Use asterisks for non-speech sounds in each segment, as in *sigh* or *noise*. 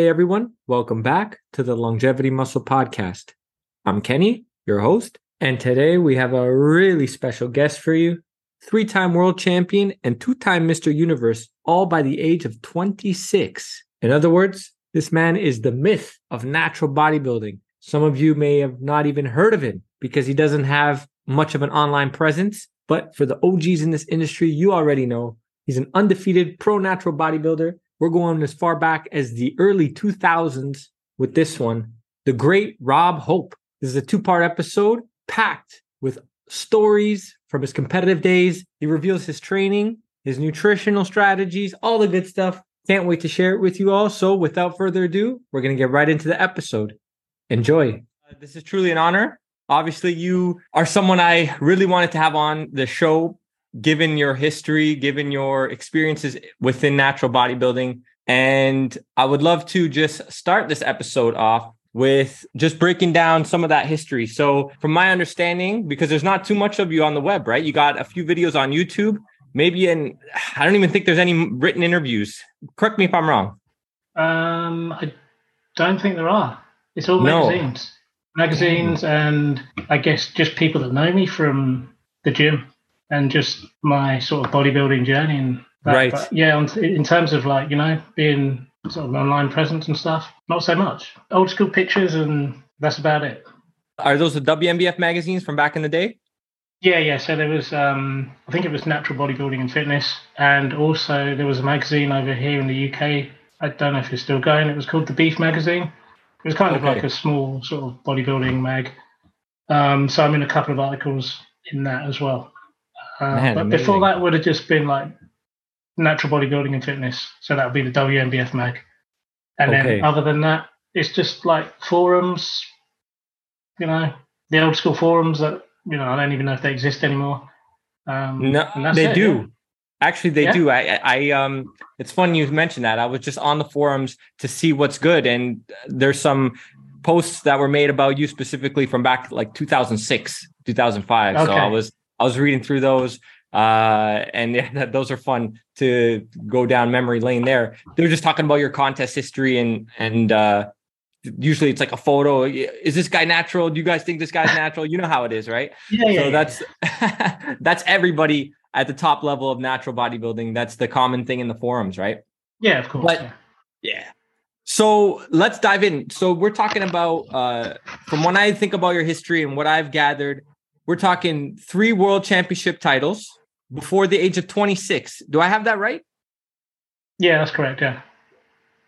Hey everyone, welcome back to the Longevity Muscle Podcast. I'm Kenny, your host, and today we have a really special guest for you. Three time world champion and two time Mr. Universe, all by the age of 26. In other words, this man is the myth of natural bodybuilding. Some of you may have not even heard of him because he doesn't have much of an online presence. But for the OGs in this industry, you already know he's an undefeated pro natural bodybuilder we're going as far back as the early 2000s with this one. The great Rob Hope. This is a two part episode packed with stories from his competitive days. He reveals his training, his nutritional strategies, all the good stuff. Can't wait to share it with you all. So, without further ado, we're going to get right into the episode. Enjoy. Uh, this is truly an honor. Obviously, you are someone I really wanted to have on the show given your history, given your experiences within natural bodybuilding. And I would love to just start this episode off with just breaking down some of that history. So, from my understanding, because there's not too much of you on the web, right? You got a few videos on YouTube, maybe, and I don't even think there's any written interviews. Correct me if I'm wrong. Um, I don't think there are. It's all magazines, magazines, and I guess just people that know me from the gym and just my sort of bodybuilding journey and that. right. But yeah in terms of like you know being sort of online presence and stuff not so much. Old school pictures and that's about it. Are those the WNBF magazines from back in the day? Yeah yeah. So there was um i think it was natural bodybuilding and fitness and also there was a magazine over here in the uk i don't know if it's still going. It was called the beef magazine. It was kind okay. of like a small sort of bodybuilding mag. Um so i'm in a couple of articles in that as well uh, Man, but amazing. before that would have just been like natural bodybuilding and fitness. So that would be the WNBF mag. And okay. then other than that, it's just like forums, you know, the old school forums that, you know, I don't even know if they exist anymore. Um, no, they it, do. Yeah. Actually, they yeah. do. I, I, um, it's funny you mentioned that. I was just on the forums to see what's good, and there's some posts that were made about you specifically from back like 2006, 2005. Okay. So I was I was reading through those, uh, and *laughs* yeah, those are fun to go down memory lane. There, they're just talking about your contest history and and uh, usually it's like a photo. Is this guy natural? Do you guys think this guy's *laughs* natural? You know how it is, right? Yeah. yeah so that's *laughs* that's everybody at the top level of natural bodybuilding. That's the common thing in the forums, right? Yeah, of course. But yeah. yeah. So let's dive in. So we're talking about uh, from when I think about your history and what I've gathered, we're talking three world championship titles before the age of 26. Do I have that right? Yeah, that's correct. Yeah.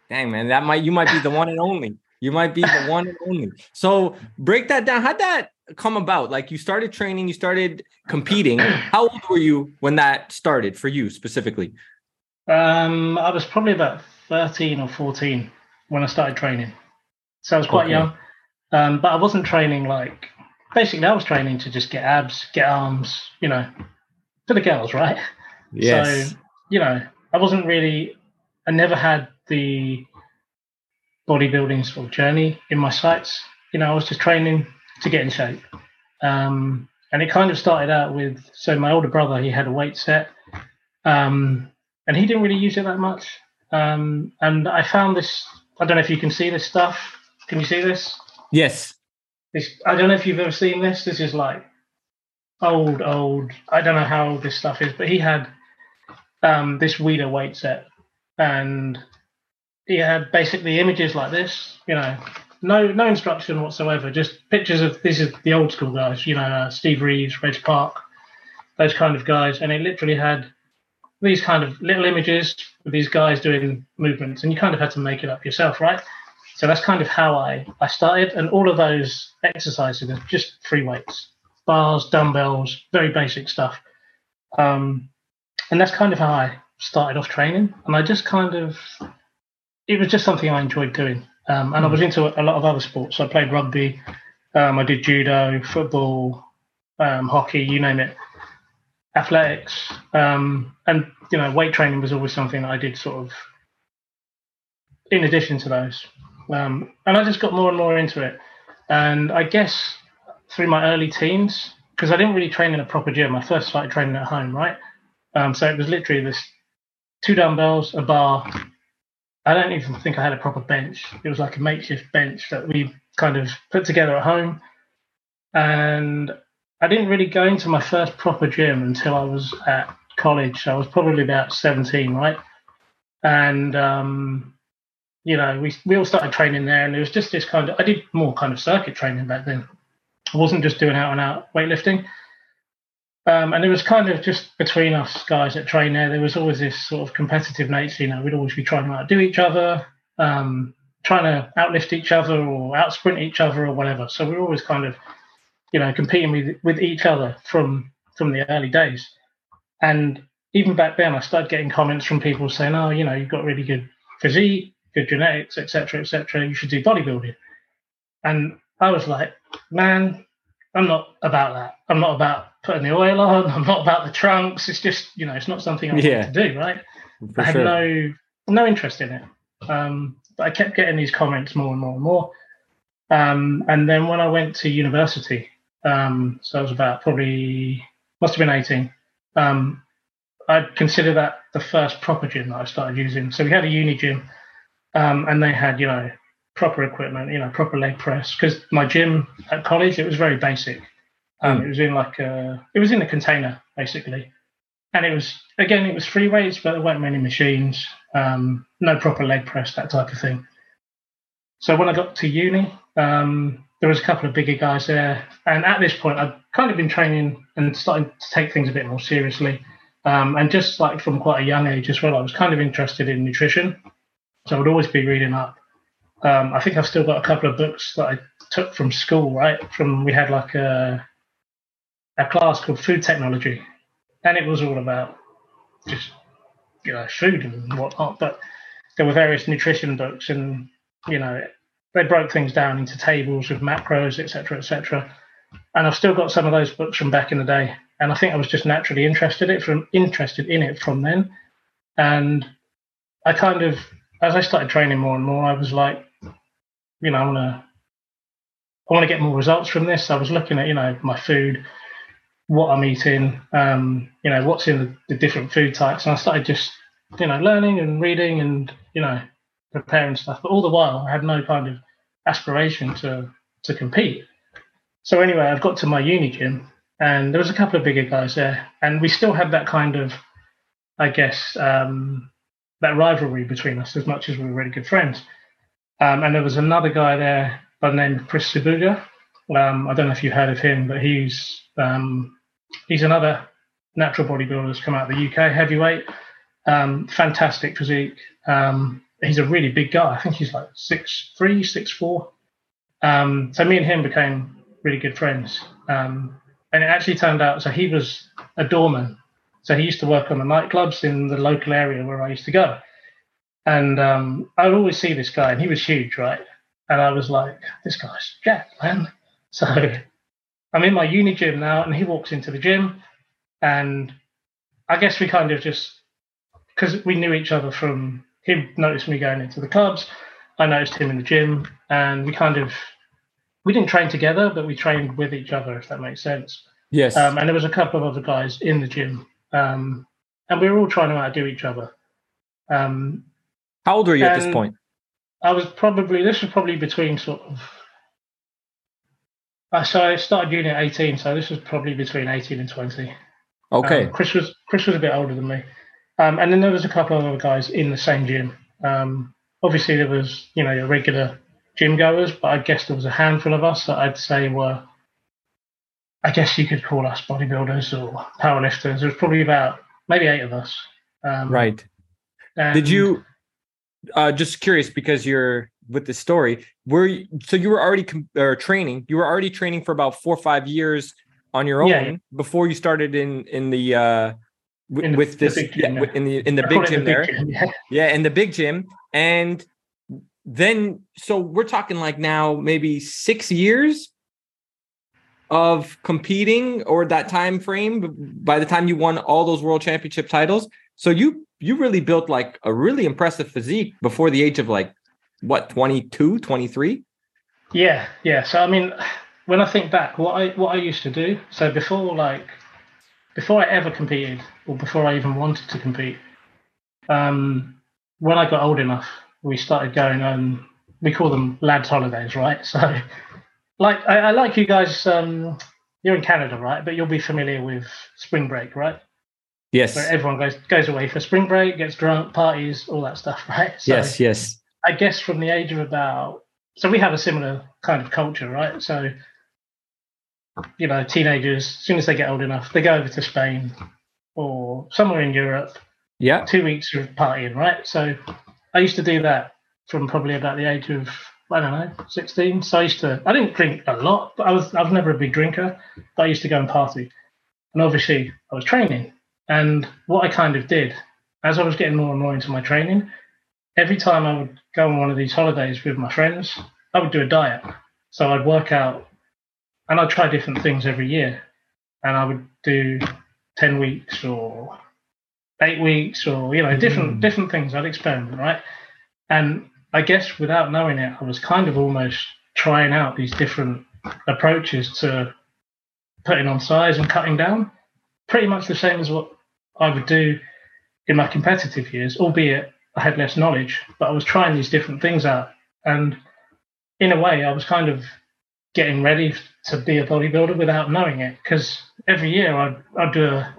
Dang, man, that might you might be the one and only. You might be the *laughs* one and only. So break that down. How'd that come about? Like you started training, you started competing. *clears throat* How old were you when that started for you specifically? Um, I was probably about 13 or 14 when I started training. So I was quite okay. young. Um, but I wasn't training like basically I was training to just get abs, get arms, you know, for the girls, right? Yes. So, you know, I wasn't really, I never had the bodybuilding sort of journey in my sights. You know, I was just training to get in shape. Um, and it kind of started out with, so my older brother, he had a weight set, um, and he didn't really use it that much. Um, and I found this, I don't know if you can see this stuff. Can you see this? Yes. This I don't know if you've ever seen this. This is like old, old. I don't know how old this stuff is, but he had um, this Weider weight set, and he had basically images like this. You know, no no instruction whatsoever. Just pictures of this is the old school guys. You know, uh, Steve Reeves, Reg Park, those kind of guys, and it literally had these kind of little images with these guys doing movements, and you kind of had to make it up yourself, right? So that's kind of how I, I started. And all of those exercises are just free weights, bars, dumbbells, very basic stuff. Um, and that's kind of how I started off training. And I just kind of, it was just something I enjoyed doing. Um, and. I was into a lot of other sports. I played rugby, um, I did judo, football, um, hockey, you name it, athletics. Um, and, you know, weight training was always something that I did sort of in addition to those. Um, and I just got more and more into it. And I guess through my early teens, because I didn't really train in a proper gym, I first started training at home, right? Um, so it was literally this two dumbbells, a bar, I don't even think I had a proper bench. It was like a makeshift bench that we kind of put together at home. And I didn't really go into my first proper gym until I was at college. So I was probably about 17, right? And, um, you know, we, we all started training there. And it was just this kind of, I did more kind of circuit training back then. I wasn't just doing out and out weightlifting. Um, and it was kind of just between us guys that train there. There was always this sort of competitive nature. You know, we'd always be trying to outdo each other, um, trying to outlift each other or outsprint each other or whatever. So we were always kind of, you know, competing with with each other from from the early days. And even back then, I started getting comments from people saying, "Oh, you know, you've got really good physique, good genetics, etc., etc. You should do bodybuilding." And I was like, "Man, I'm not about that. I'm not about putting the oil on. *laughs* I'm not about the trunks. It's just, you know, it's not something I yeah. want to do, right? For I had sure. no no interest in it. Um, but I kept getting these comments more and more and more. Um, and then when I went to university, um, so I was about probably must have been 18. Um, I'd consider that the first proper gym that I started using. So we had a uni gym, um, and they had you know proper equipment, you know, proper leg press. Because my gym at college, it was very basic. Um, mm. It was in like a, it was in a container basically, and it was again, it was free weights, but there weren't many machines, um, no proper leg press, that type of thing. So when I got to uni, um, there was a couple of bigger guys there, and at this point, I'd kind of been training and starting to take things a bit more seriously. Um, and just like from quite a young age as well, I was kind of interested in nutrition. So I would always be reading up um, I think I've still got a couple of books that I took from school, right? From we had like a a class called food technology, and it was all about just you know food and whatnot. But there were various nutrition books, and you know they broke things down into tables with macros, etc., etc. And I've still got some of those books from back in the day, and I think I was just naturally interested in it from interested in it from then, and I kind of as I started training more and more, I was like, you know, I want to I want to get more results from this. I was looking at, you know, my food, what I'm eating, um, you know, what's in the, the, different food types, and I started just, you know, learning and reading and you know, preparing stuff. But all the while, I had no kind of aspiration to to compete. So anyway, I've got to my uni gym, and there was a couple of bigger guys there, and we still had that kind of, I guess, um, that rivalry between us as much as we were really good friends. Um, and there was another guy there by the name of Chris Sibuja. Um, I don't know if you heard of him, but he's um, he's another natural bodybuilder that's come out of the UK, heavyweight, um, fantastic physique. Um, he's a really big guy. I think he's like six three, six four. Um, so me and him became really good friends. and it actually turned out so he was a doorman. So he used to work on the nightclubs in the local area where I used to go. And um, I would always see this guy, and he was huge, right? And I was like, this guy's Jack, man. *laughs* So I'm in my uni gym now, and he walks into the gym, and I guess we kind of just because we knew each other from him noticed me going into the clubs, I noticed him in the gym, and we kind of we didn't train together, but we trained with each other, if that makes sense. Yes. Um, and there was a couple of other guys in the gym, um, and we were all trying to outdo each other. Um, how old were you at this point? I was probably this was probably between sort of. Uh, so I started uni at eighteen, so this was probably between eighteen and twenty. Okay. Um, Chris was Chris was a bit older than me, um, and then there was a couple of other guys in the same gym. Um, obviously, there was you know your regular gym goers, but I guess there was a handful of us that I'd say were. I guess you could call us bodybuilders or powerlifters. There was probably about maybe eight of us. Um, right. Did you uh, just curious because you're with the story. Were you, so you were already com- or training? You were already training for about four or five years on your own yeah, yeah. before you started in in the uh, w- in the, with this gym, yeah, in the in the big gym the there. Gym, yeah. *laughs* yeah, in the big gym, and then so we're talking like now maybe six years of competing or that time frame by the time you won all those world championship titles so you you really built like a really impressive physique before the age of like what 22 23 yeah yeah so i mean when i think back what i what i used to do so before like before i ever competed or before i even wanted to compete um when i got old enough we started going on. We call them lads' holidays, right? *laughs* So, like, I, I like you guys. Um, you're in Canada, right? But you'll be familiar with spring break, right? Yes. Where everyone goes goes away for spring break, gets drunk, parties, all that stuff, *laughs* right? So yes. Yes. I guess from the age of about so we have a similar kind of culture, right? So you know, teenagers, as soon as they get old enough, they go over to Spain or somewhere in Europe, Yeah. two weeks of partying, right? So I used to do that from probably about the age of I don't know, sixteen. So I used to I didn't drink a lot, but I was I was never a big drinker, but I used to go and party. And obviously I was training. And what I kind of did, as I was getting more and more into my training, every time I would go on one of these holidays with my friends, I would do a diet. So I'd work out and I'd try different things every year. And I would do ten weeks or eight weeks or you know different Mm. different things i'd experiment right and i guess without knowing it i was kind of almost trying out these different approaches to putting on size and cutting down pretty much the same as what i would do in my competitive years albeit i had less knowledge but i was trying these different things out and in a way i was kind of getting ready to be a bodybuilder without knowing it because every year i'd, I'd do a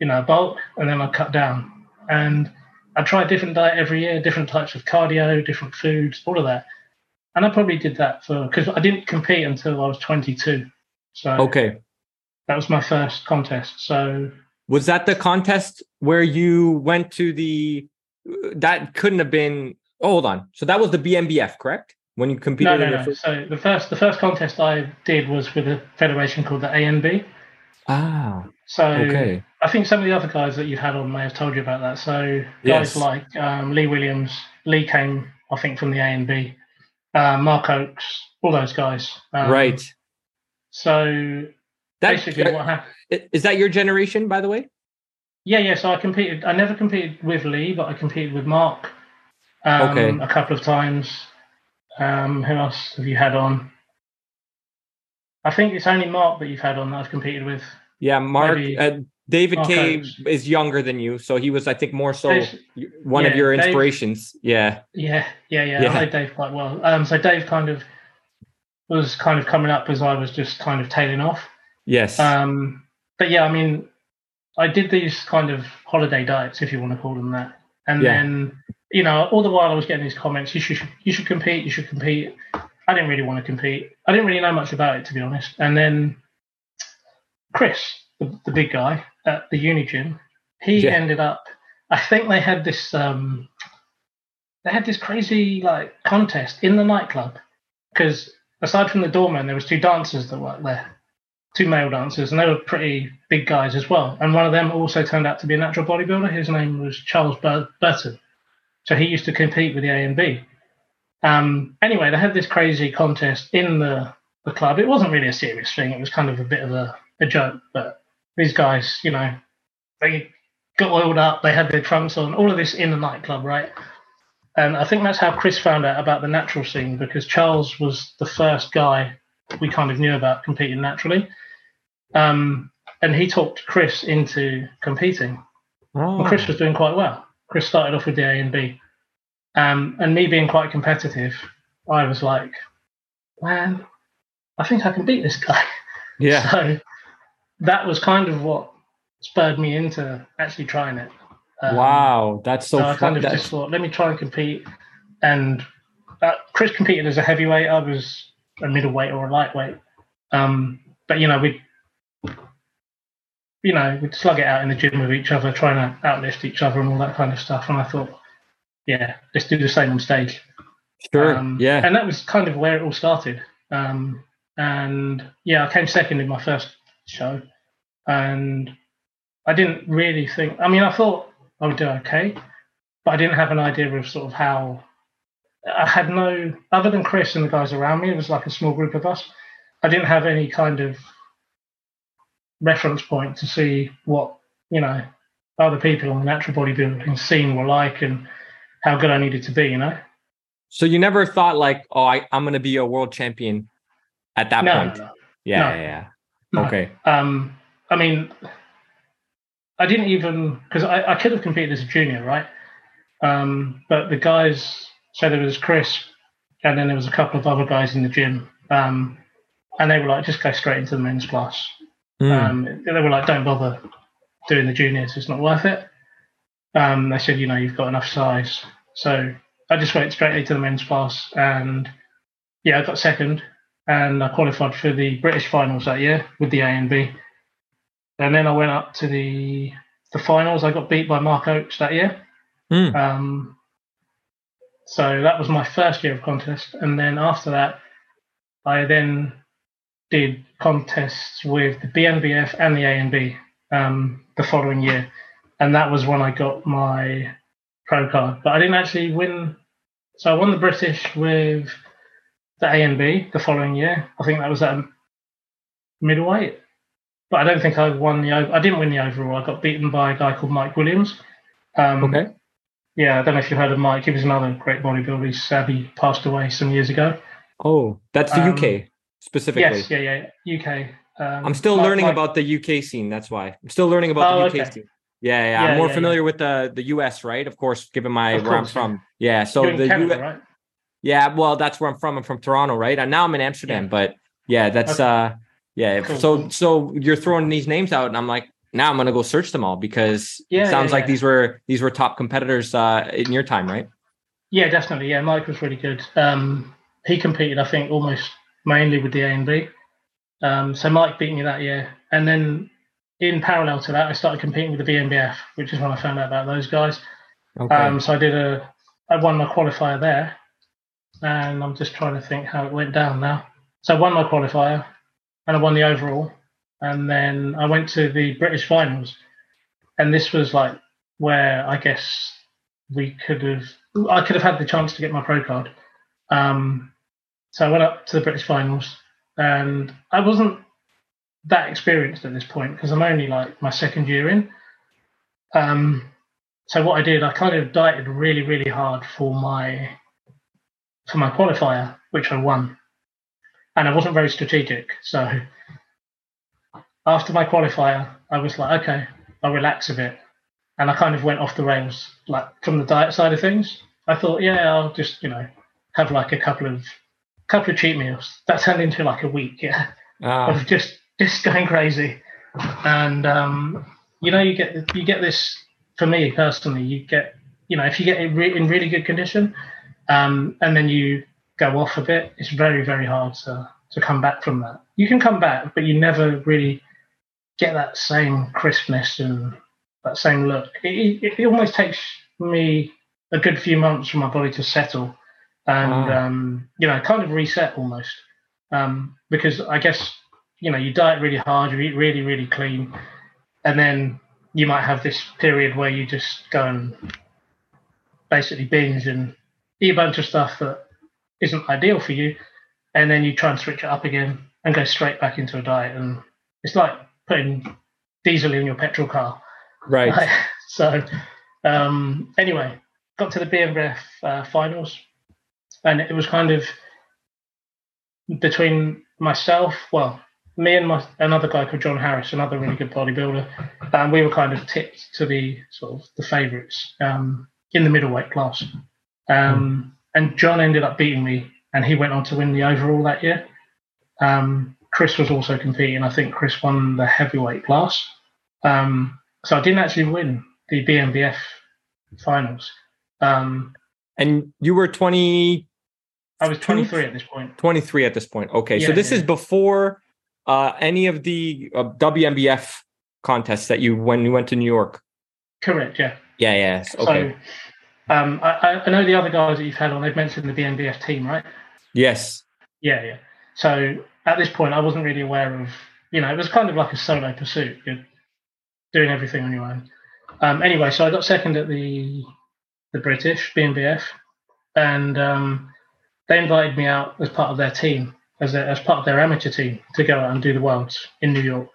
you know, bulk, and then I'd cut down. And I tried different diet every year, different types of cardio, different foods, all of that. And I probably did that for because I didn't compete until I was 22. So Okay. that was my first contest. So Was that the contest where you went to the? That couldn't have been. Oh, hold on. So that was the BNBF, correct? When you competed. no, in no, no. first- So the first the first contest I did was with a federation called the ANB. Ah. So Okay. I think some of the other guys that you've had on may have told you about that. So Yes. guys like um, Lee Williams, Lee came, I think, from the A and B. Uh, Mark Oakes, all those guys. Um, right. So That basically, what happened? is that your generation, by the way? Yeah, yeah. So I competed. I never competed with Lee, but I competed with Mark um, Okay. a couple of times. Um, who else have you had on? I think it's only Mark that you've had on that I've competed with. Yeah, Mark. Uh, David K is younger than you, so he was, I think, more so Dave's- one of yeah, your Dave- inspirations. Yeah. Yeah, yeah, yeah. Yeah. I know Dave quite well. Um, so Dave kind of was kind of coming up as I was just kind of tailing off. Yes. Um, but yeah, I mean, I did these kind of holiday diets, if you want to call them that, and Yeah. then you know, all the while I was getting these comments, you should you should compete, you should compete. I didn't really want to compete. I didn't really know much about it, to be honest. And then Chris, the, the big guy at the uni gym, he Yeah. ended up. I think they had this. Um, they had this crazy like contest in the nightclub because aside from the doorman, there was two dancers that worked there, two male dancers, and they were pretty big guys as well. And one of them also turned out to be a natural bodybuilder. His name was Charles Bur- Burton, so he used to compete with the A and B. Um, anyway, they had this crazy contest in the the club. It wasn't really a serious thing. It was kind of a bit of a, a joke, but these guys, you know, they got oiled up. They had their trunks on. All of this in the nightclub, right? And I think that's how Chris found out about the natural scene because Charles was the first guy we kind of knew about competing naturally. Um, and he talked Chris into competing. Oh. And Chris was doing quite well. Chris started off with the A and B. Um, and me being quite competitive, I was like, man, I think I can beat this guy. *laughs* yeah. So that was kind of what spurred me into actually trying it. Um, wow, that's so, so I fun. kind of That's- just thought, let me try and compete. And uh, Chris competed as a heavyweight. I was a middleweight or a lightweight. Um, but you know, we, you know, we'd slug it out in the gym with each other, trying to outlift each other and all that kind of stuff. And I thought, yeah, let's do the same on stage. sure. Um, yeah. And that was kind of where it all started. Um, and yeah, I came second in my first show. And I didn't really think, I mean, I thought I would do okay, but I didn't have an idea of sort of how. I had no, other than Chris and the guys around me, it was like a small group of us. I didn't have any kind of reference point to see what, you know, other people on the natural bodybuilding scene were like and how good I needed to be, you know? so you never thought like, oh, I, I'm going to be a world champion at that no, point. no, Yeah, no. yeah, yeah. No. Okay. Um, I mean, I didn't even because I, I could have competed as a junior, right? Um, but the guys so there was Chris, and then there was a couple of other guys in the gym, um, and they were like, just go straight into the men's class. Mm. Um, they were like, don't bother doing the juniors; it's not worth it. Um, they said, you know, you've got enough size. So I just went straight into the men's class, and yeah, I got second, and I qualified for the British finals that year with the A and B. And then I went up to the the finals. I got beat by Mark Oates that year. Mm. Um, so that was my first year of contest, and then after that, I then did contests with the BNBF and the ANB um, the following year, and that was when I got my pro card. But I didn't actually win. So I won the British with the A and B the following year. I think that was at middleweight, but I don't think I won the. I didn't win the overall. I got beaten by a guy called Mike Williams. Um, Okay. yeah, I don't know if you've heard of Mike. He was another great bodybuilder. He's sadly passed away some years ago. Oh, that's the Um, UK specifically. Yes, yeah, yeah, UK. Um, I'm still Mike- learning Mike- about the UK scene. That's why I'm still learning about Oh, the UK okay. scene. Yeah, yeah, Yeah, I'm more yeah, familiar with the the US, right? Of course, given my Of where I'm course, yeah. from. Yeah, so the Canada, U- right? Yeah, well, that's where I'm from. I'm from Toronto, right? And now I'm in Amsterdam, Yeah. but yeah, that's Okay. uh, yeah. Cool, so so you're throwing these names out, and I'm like, now I'm gonna go search them all because Yeah, it sounds yeah, like these were these were top competitors uh in your time, right? Yeah, definitely. Yeah, Mike was really good. Um, he competed, I think, almost mainly with the A and B. Um, so Mike beat me that year, and then in parallel to that, I started competing with the BNBF, which is when I found out about those guys. Okay. Um, so I did a, I won my qualifier there, and I'm just trying to think how it went down now. So I won my qualifier, and I won the overall, and then I went to the British finals, and this was like where I guess we could have, I could have had the chance to get my pro card. Um, so I went up to the British finals, and I wasn't that experienced at this point because I'm only like my second year in. Um, so what I did, I kind of dieted really, really hard for my for my qualifier, which I won, and I wasn't very strategic. So after my qualifier, I was like, okay, I'll relax a bit, and I kind of went off the rails, like from the diet side of things. I thought, yeah, I'll just you know have like a couple of couple of cheat meals. That turned into like a week, yeah Ah, of just just going crazy, and um, you know you get you get this for me personally. You get you know if you get it re- in really good condition, um, and then you go off a bit, it's very very hard to to come back from that. You can come back, but you never really get that same crispness and that same look. It, it, it almost takes me a good few months for my body to settle and Ah. um, you know kind of reset almost um, because I guess you know you diet really hard, you eat really really clean, and then you might have this period where you just go and basically binge and eat a bunch of stuff that isn't ideal for you, and then you try and switch it up again and go straight back into a diet, and it's like putting diesel in your petrol car. right. *laughs* so um, anyway, got to the BNBF uh, finals, and it was kind of between myself, well, me and my another guy called John Harris, another really good bodybuilder, and we were kind of tipped to be sort of the favourites um, in the middleweight class. Um, and John ended up beating me, and he went on to win the overall that year. Um, Chris was also competing. I think Chris won the heavyweight class. Um, so I didn't actually win the BNBF finals. Um, And you were 20, I was 23 at this point. 23 at this point. Okay, so this yeah. is before uh, any of the uh, WNBF contests that you when you went to New York. Correct, yeah. Yeah, yes. Okay. So um, I, I- know the other guys that you've had on, they've mentioned the BNBF team, right? yes. Yeah, yeah. So at this point, I wasn't really aware of, you know, it was kind of like a solo pursuit. You're doing everything on your own. Um, anyway, so I got second at the the British BNBF, and um, they invited me out as part of their team, as a, as part of their amateur team, to go out and do the worlds in New York.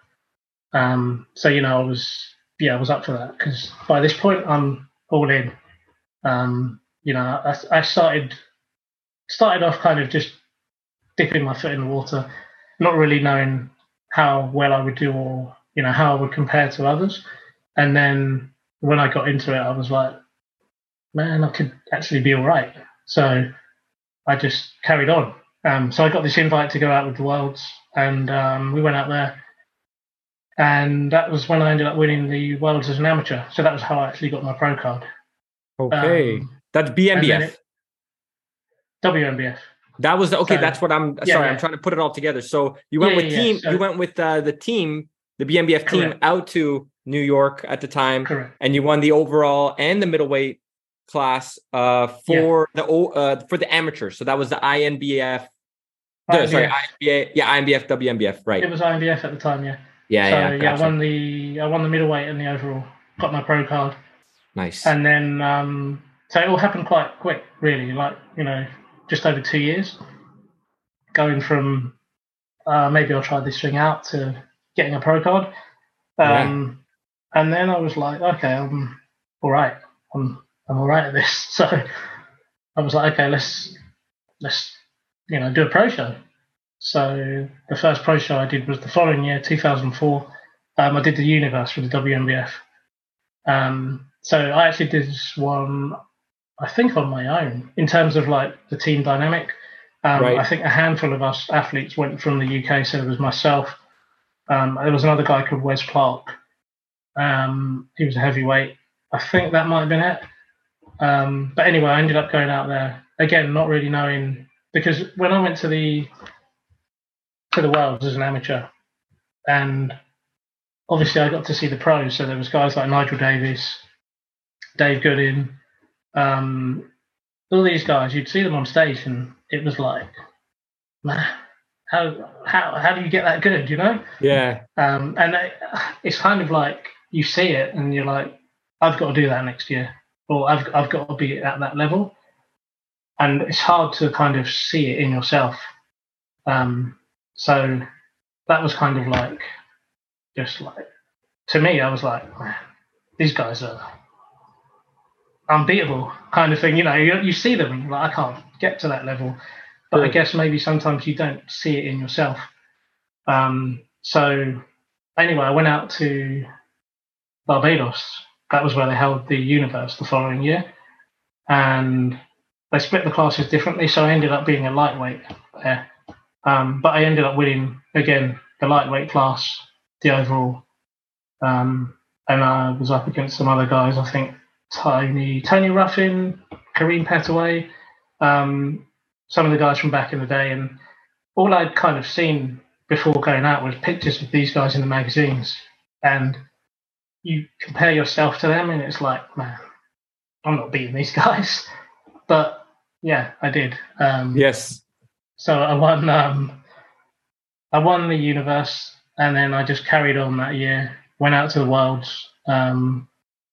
Um, so you know, I was yeah, I was up for that because by this point, I'm all in. Um, you know, I, I started started off kind of just dipping my foot in the water, not really knowing how well I would do or you know how I would compare to others. And then when I got into it, I was like, man, I could actually be all right. So I just carried on. Um, so I got this invite to go out with the Worlds, and um, we went out there. And that was when I ended up winning the Worlds as an amateur. So that was how I actually got my pro card. Okay, Um, that's BNBF. WNBF. that was the, okay. so- that's what I'm Yeah, sorry. yeah. I'm trying to put it all together. So you went Yeah, with team. so- you went with uh, the team, the BNBF team, Correct. out to New York at the time, Correct. and you won the overall and the middleweight class uh, for the uh, for the amateurs. So that was the INBF. sorry. INBA, yeah, INBF, WNBF, right? It was INBF at the time, yeah. Yeah, so yeah, yeah, gotcha. I won the I won the middleweight and the overall. Got my pro card, nice. and then um, so it all happened quite quick, really. Like you know, just over two years, going from uh, maybe I'll try this thing out to getting a pro card, um, and then I was like, okay, I'm all right. I'm I'm all right at this. *laughs* So I was like, okay, let's let's you know do a pro show. So the first pro show I did was the following year, 2004. Um, I did the Universe for the WNBF. Um, so I actually did this one, I think, on my own in terms of like the team dynamic. Um, Right. I think a handful of us athletes went from the UK. So it was myself. Um, there was another guy called Wes Clark. Um, he was a heavyweight. I think that might have been it. Um, but anyway, I ended up going out there again, not really knowing because when I went to the to the Worlds as an amateur, and obviously I got to see the pros. So there was guys like Nigel Davis, Dave Goodin, um, all these guys. You'd see them on stage, and it was like, man, how how how do you get that good? You know? yeah, Um, and it, it's kind of like you see it, and you're like, I've got to do that next year, or I've I've got to be at that level. And it's hard to kind of see it in yourself. Um, so that was kind of like, just like, to me, I was like, these guys are unbeatable, kind of thing. You know, you, you see them, and like, I can't get to that level. But I guess maybe sometimes you don't see it in yourself. Um, so anyway, I went out to Barbados. That was where they held the universe the following year. And they split the classes differently, so I ended up being a lightweight there. Um, but I ended up winning again the lightweight class, the overall. Um, and I was up against some other guys. I think Tony Tony Ruffin, Kareem Petaway, um, some of the guys from back in the day. And all I'd kind of seen before going out was pictures of these guys in the magazines. And you compare yourself to them, and it's like, man, I'm not beating these *laughs* guys. But yeah, I did. Um, yes, so I won. Um, I won the universe, and then I just carried on that year. Went out to the worlds um,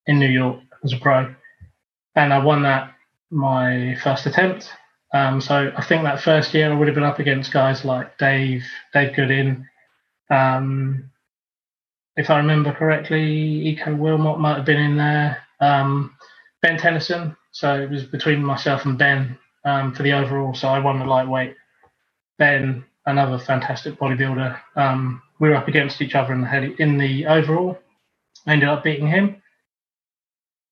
in New York as a pro, and I won that my first attempt. Um, so I think that first year I would have been up against guys like Dave, Dave Goodin. Um, if I remember correctly, Eco Wilmot might have been in there. Um, Ben Tennyson. So it was between myself and Ben um, for the overall. So I won the lightweight. Ben, another fantastic bodybuilder. Um, we were up against each other in the in the overall. I ended up beating him,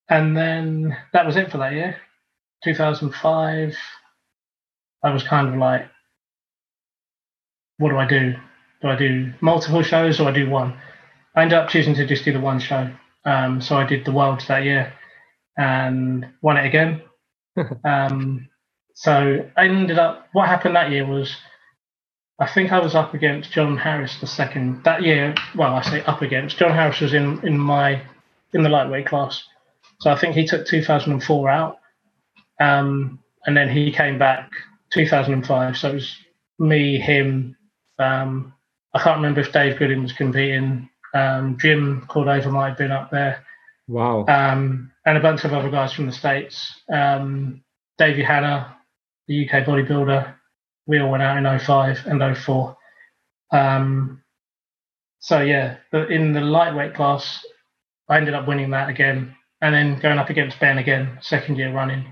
and then that was it for that year. 2005. I was kind of like, what do I do? Do I do multiple shows or I do one? I ended up choosing to just do the one show. Um, so I did the Worlds that year and won it again. *laughs* um, so I ended up. What happened that year was, I think I was up against John Harris the second that year. Well, I say up against John Harris was in in my in the lightweight class, so I think he took 2004 out, um, and then he came back 2005. So it was me, him. Um, I can't remember if Dave Goodin was competing. Um, Jim Cordova might have been up there wow, um, and a bunch of other guys from the states. Um, Davey Hanna, the UK bodybuilder, we all went out in 05 and 04. Um, so yeah, but in the lightweight class, I ended up winning that again, and then going up against Ben again, second year running,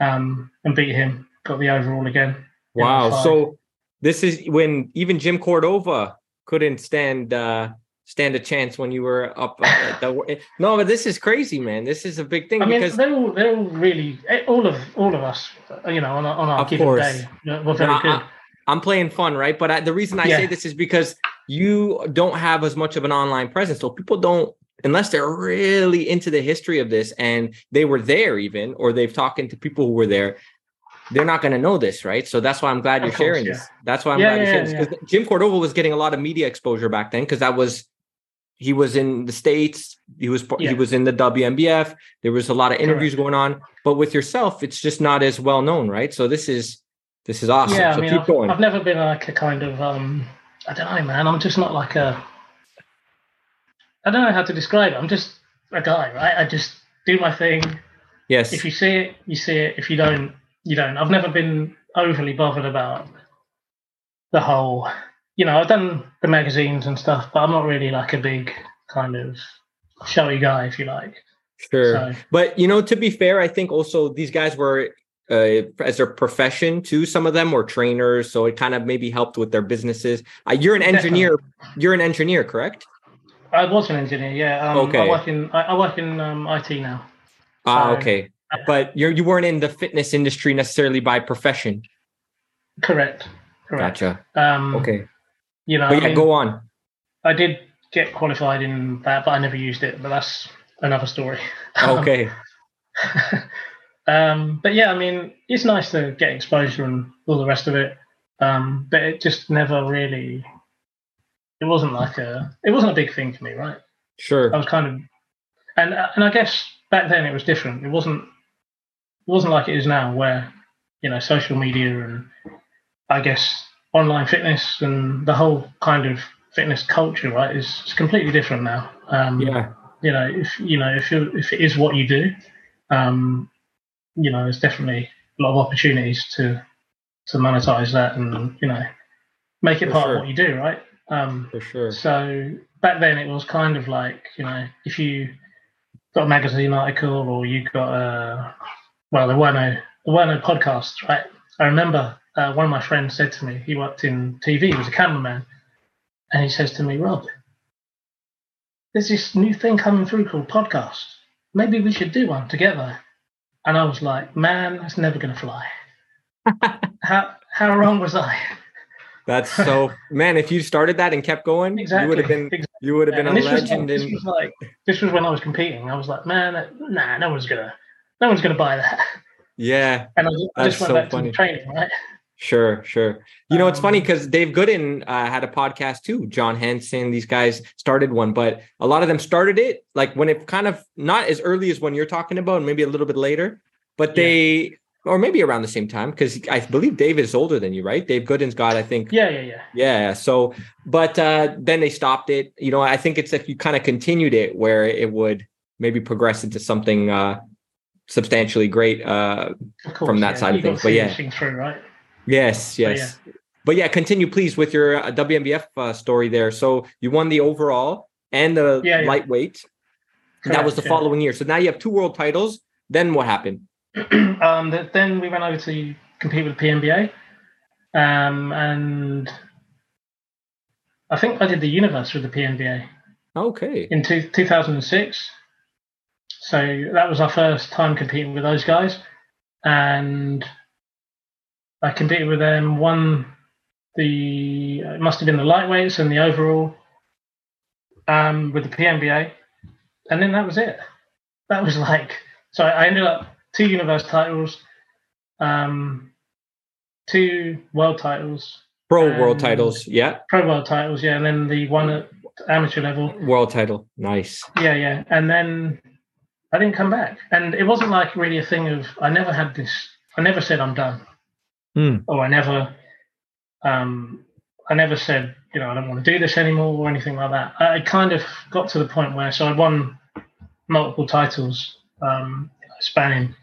um, and beat him. Got the overall again. wow. So this is when even Jim Cordova couldn't stand uh, stand a chance when you were up. At the, *laughs* no, but this is crazy, man. This is a big thing I mean, because they're all they're all really eh, all of all of us, you know, on our, on our Of given course. day, were very No, good. I'm playing fun, right? But I, the reason I say this is because you don't have as much of an online presence, so people don't unless they're really into the history of this and they were there even or they've talked to people who were there they're not going to know this right so that's why i'm glad Of you're course, sharing yeah. this that's why i'm Yeah, glad you're yeah, sharing this 'Cause jim cordova was getting a lot of media exposure back then because that was he was in the states he was he was in the wnbf there was a lot of interviews Correct. going on but with yourself it's just not as well known right so this is this is awesome yeah, so I mean, keep I've, going I've never been like a kind of um, I don't know, man. I'm just not like a. I don't know how to describe it. I'm just a guy, right? I just do my thing. yes If you see it, you see it. If you don't, you don't. I've never been overly bothered about the whole. You know, I've done the magazines and stuff, but I'm not really like a big kind of showy guy, if you like. sure So, But you know, to be fair, I think also these guys were uh, as their profession too. Some of them were trainers, so it kind of maybe helped with their businesses. Uh, you're an engineer. You're an engineer, correct? I was an engineer, yeah. Um, Okay. I work in I, I work in um, IT now. Ah, So- okay. But you you weren't in the fitness industry necessarily by profession. Correct. Correct. Gotcha. Um, Okay. You know, But I, yeah, mean, go on. I did get qualified in that, but I never used it. But that's another story. *laughs* Okay. *laughs* um, but yeah, I mean, it's nice to get exposure and all the rest of it. Um, but it just never really. It wasn't like a. It wasn't a big thing for me, right? Sure. I was kind of, and and I guess back then it was different. It wasn't. It wasn't like it is now, where you know social media and I guess online fitness and the whole kind of fitness culture, right, is, is completely different now. Um, Yeah. you know, if you know if you if it is what you do, um, you know, there's definitely a lot of opportunities to to monetize that and you know make it For part sure. of what you do, right? Um, For sure. so back then it was kind of like you know if you got a magazine article or you got a well there were no there were no podcasts, right? I remember uh, one of my friends said to me he worked in TV, he was a cameraman, and he says to me, Rob, there's this new thing coming through called podcast. Maybe we should do one together. And I was like, man, that's never going to fly. *laughs* how how wrong was I? That's so man. If you started that and kept going, Exactly. you would have been exactly. you would have been And a this was, legend. this in, was like this was when I was competing. I was like, man, nah, no one's gonna, no one's gonna buy that. yeah. And I just, I just went so back funny. to training, right? Sure, sure. You know, it's funny Um, because Dave Goodin uh, had a podcast too. John Hansen, these guys started one, but a lot of them started it like when it kind of not as early as when you're talking about, maybe a little bit later, but Yeah. Or maybe around the same time because I believe Dave is older than you, right? Dave Goodin's got, I think, Yeah, yeah, yeah. yeah. So, but uh, then they stopped it. You know, I think it's if you kind of continued it where it would maybe progress into something uh, substantially great. Uh, course, From that yeah. side of You got things, but yeah. through, right? Yes, yes. But yeah, continue please with your uh, WNBF uh, story there. So you won the overall and the Yeah, yeah. lightweight. And that was the yeah. following year. So now you have two world titles. Then what happened? *clears throat* um, then we went over to compete with PNBA, um, and I think I did the universe with the PNBA Okay. in two, 2006. So that was our first time competing with those guys, and I competed with them. Won the it must have been the lightweights and the overall um, with the PNBA, and then that was it. That was *laughs* like so. I ended up two universe titles, um, two world titles, Pro world Um, titles. Yeah. pro world titles, yeah, and then the one at amateur level. World title. Nice. Yeah, yeah. And then I didn't come back. And it wasn't like really a thing of I never had this I never said I'm done. Hmm. Or I never um I never said, you know, I don't want to do this anymore or anything like that. I I kind of got to the point where so I won multiple titles, um, spanning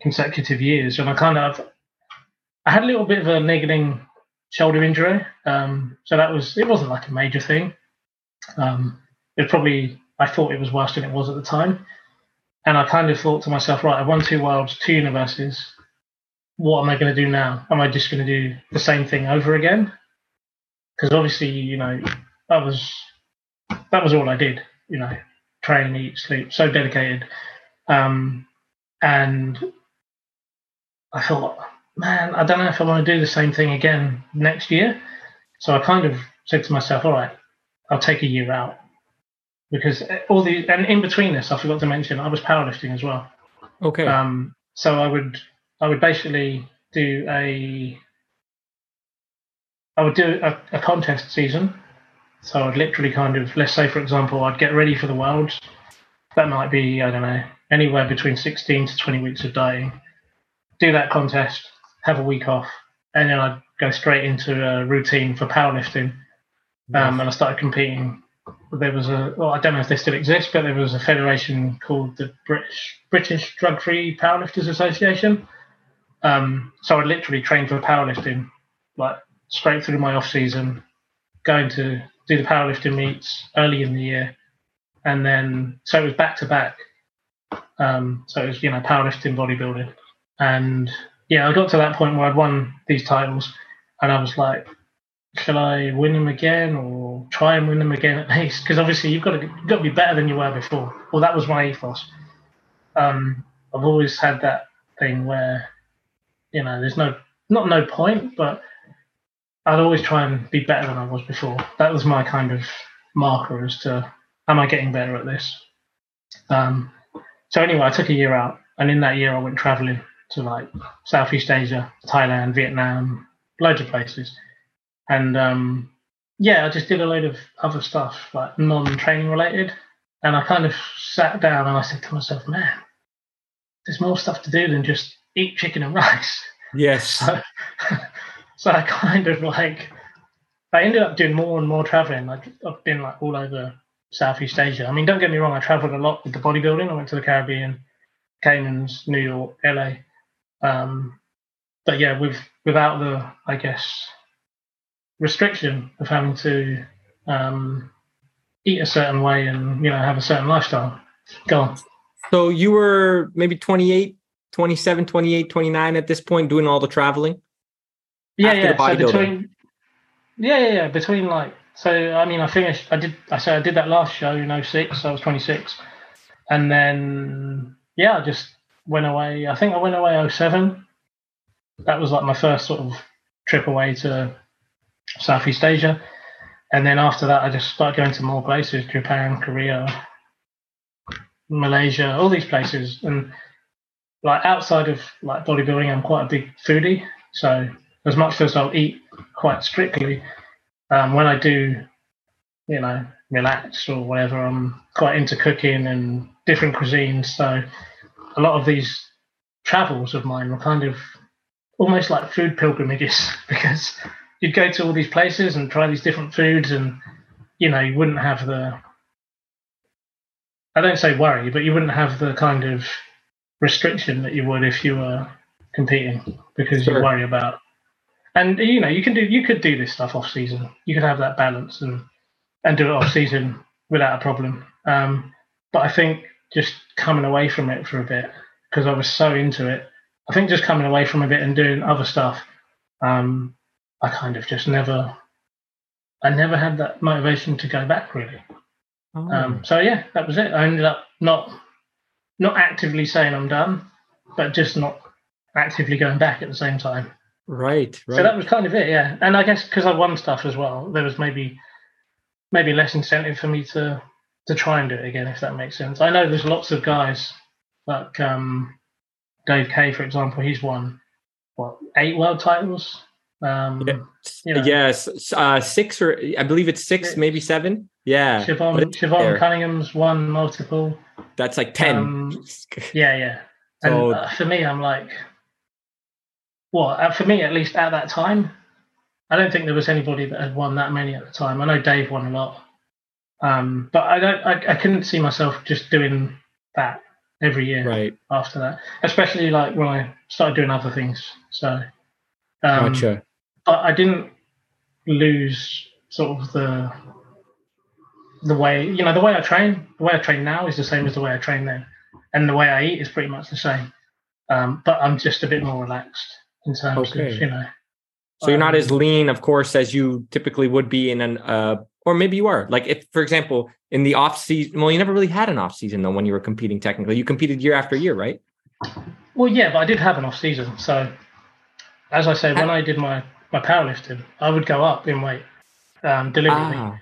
consecutive years, and I kind of I had a little bit of a niggling shoulder injury. Um, so that was it wasn't like a major thing. Um, it probably I thought it was worse than it was at the time. And I kind of thought to myself, right, I won two worlds, two universes. What am I going to do now? Am I just going to do the same thing over again? Because obviously, you know, that was that was all I did. You know, train, eat, sleep, so dedicated. Um, and I thought, man, I don't know if I want to do the same thing again next year. So I kind of said to myself, all right, I'll take a year out because all the and in between this, I forgot to mention I was powerlifting as well. Okay. Um, so I would I would basically do a I would do a, a contest season. So I'd literally kind of let's say for example I'd get ready for the world. That might be I don't know anywhere between 16 to 20 weeks of dieting. Do that contest, have a week off, and then I'd go straight into a routine for powerlifting. Um, and I started competing. There was a, well, I don't know if they still exist, but there was a federation called the British British Drug Free Powerlifters Association. Um, so I literally trained for powerlifting, like straight through my off season, going to do the powerlifting meets early in the year, and then so it was back to back. Um, so it was you know powerlifting, bodybuilding, and yeah, I got to that point where I'd won these titles, and I was like, shall I win them again or try and win them again at least? Because obviously you've got to you've got to be better than you were before. Well, that was my ethos. Um, I've always had that thing where, you know, there's no not no point, but I'd always try and be better than I was before. That was my kind of marker as to am I getting better at this. Um, so anyway, I took a year out, and in that year I went traveling to like Southeast Asia, Thailand, Vietnam, loads of places. And um, yeah, I just did a load of other stuff, like non training related. And I kind of sat down and I said to myself, man, there's more stuff to do than just eat chicken and rice. Yes. *laughs* So, so I kind of like, I ended up doing more and more traveling. Like I've been like all over Southeast Asia. I mean, don't get me wrong, I traveled a lot with the bodybuilding. I went to the Caribbean, Caymans, New York, LA. Um, but yeah, with without the, I guess, restriction of having to um, eat a certain way and you know have a certain lifestyle. Go on. So you were maybe 28, 27, 28, 29 at this point doing all the traveling? Yeah, yeah. So between, yeah, yeah, yeah. Between like, so I mean, I finished. I did. I said I did that last show in 06, So I was 26, and then yeah, I just went away. I think I went away 07. That was like my first sort of trip away to Southeast Asia, and then after that, I just started going to more places: Japan, Korea, Malaysia, all these places, and like outside of like bodybuilding, I'm quite a big foodie. So as much as I'll eat quite strictly, um, when I do, you know, relax or whatever, I'm quite into cooking and different cuisines. So a lot of these travels of mine were kind of almost like food pilgrimages *laughs* because you'd go to all these places and try these different foods and you know you wouldn't have the i don't say worry but you wouldn't have the kind of restriction that you would if you were competing because Sure. you worry about and you know you can do you could do this stuff off season you could have that balance and and do it off season without a problem um but i think just coming away from it for a bit because i was so into it i think just coming away from a bit and doing other stuff um I kind of just never, I never had that motivation to go back really. Oh. Um, so yeah, that was it. I ended up not, not actively saying I'm done, but just not actively going back at the same time. right, right. So that was kind of it, yeah. And I guess because I won stuff as well, there was maybe, maybe less incentive for me to to try and do it again, if that makes sense. I know there's lots of guys like um, Dave Kay, for example. He's won what eight world titles. Um, Yeah. you know. yes, uh, six or I believe it's six, maybe seven. Yeah, Siobhan, Siobhan. Cunningham's won multiple. that's like ten. Um, Yeah, yeah. And So- uh, for me, I'm like, well, uh, for me at least at that time, I don't think there was anybody that had won that many at the time. I know Dave won a lot, um, but I don't. I, I couldn't see myself just doing that every year right, after that, especially like when I started doing other things. So, um, gotcha. but I didn't lose sort of the the way you know the way I train. The way I train now is the same as the way I train then, and the way I eat is pretty much the same. Um, but I'm just a bit more relaxed in terms Okay. of you know. So you're not um, as lean, of course, as you typically would be in an uh, or maybe you are. Like if, for example, in the off season, well, you never really had an off season though when you were competing. Technically, you competed year after year, right? Well, yeah, but I did have an off season. So, as I say, when I did my my powerlifting, I would go up in weight um, deliberately. Ah,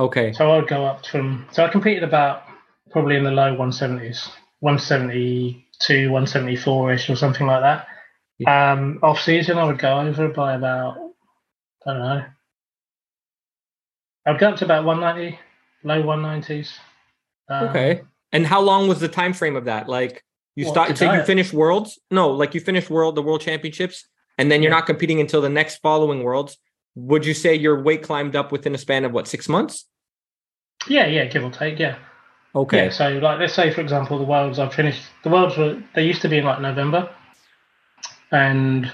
okay. So I would go up from. So I competed about probably in the low 170s, 172, 174 ish, or something like that. Um, off season, I would go over by about I don't know. I'd go up to about 190, low 190s. Um, Okay. And how long was the time frame of that? Like you What, start so you finish worlds? No, like you finish world the world championships and then you're Yeah. not competing until the next following worlds. Would you say your weight climbed up within a span of what, six months? Yeah, yeah, give or take, yeah. Okay. Yeah, so like let's say for example the worlds I've finished the worlds were they used to be in like November and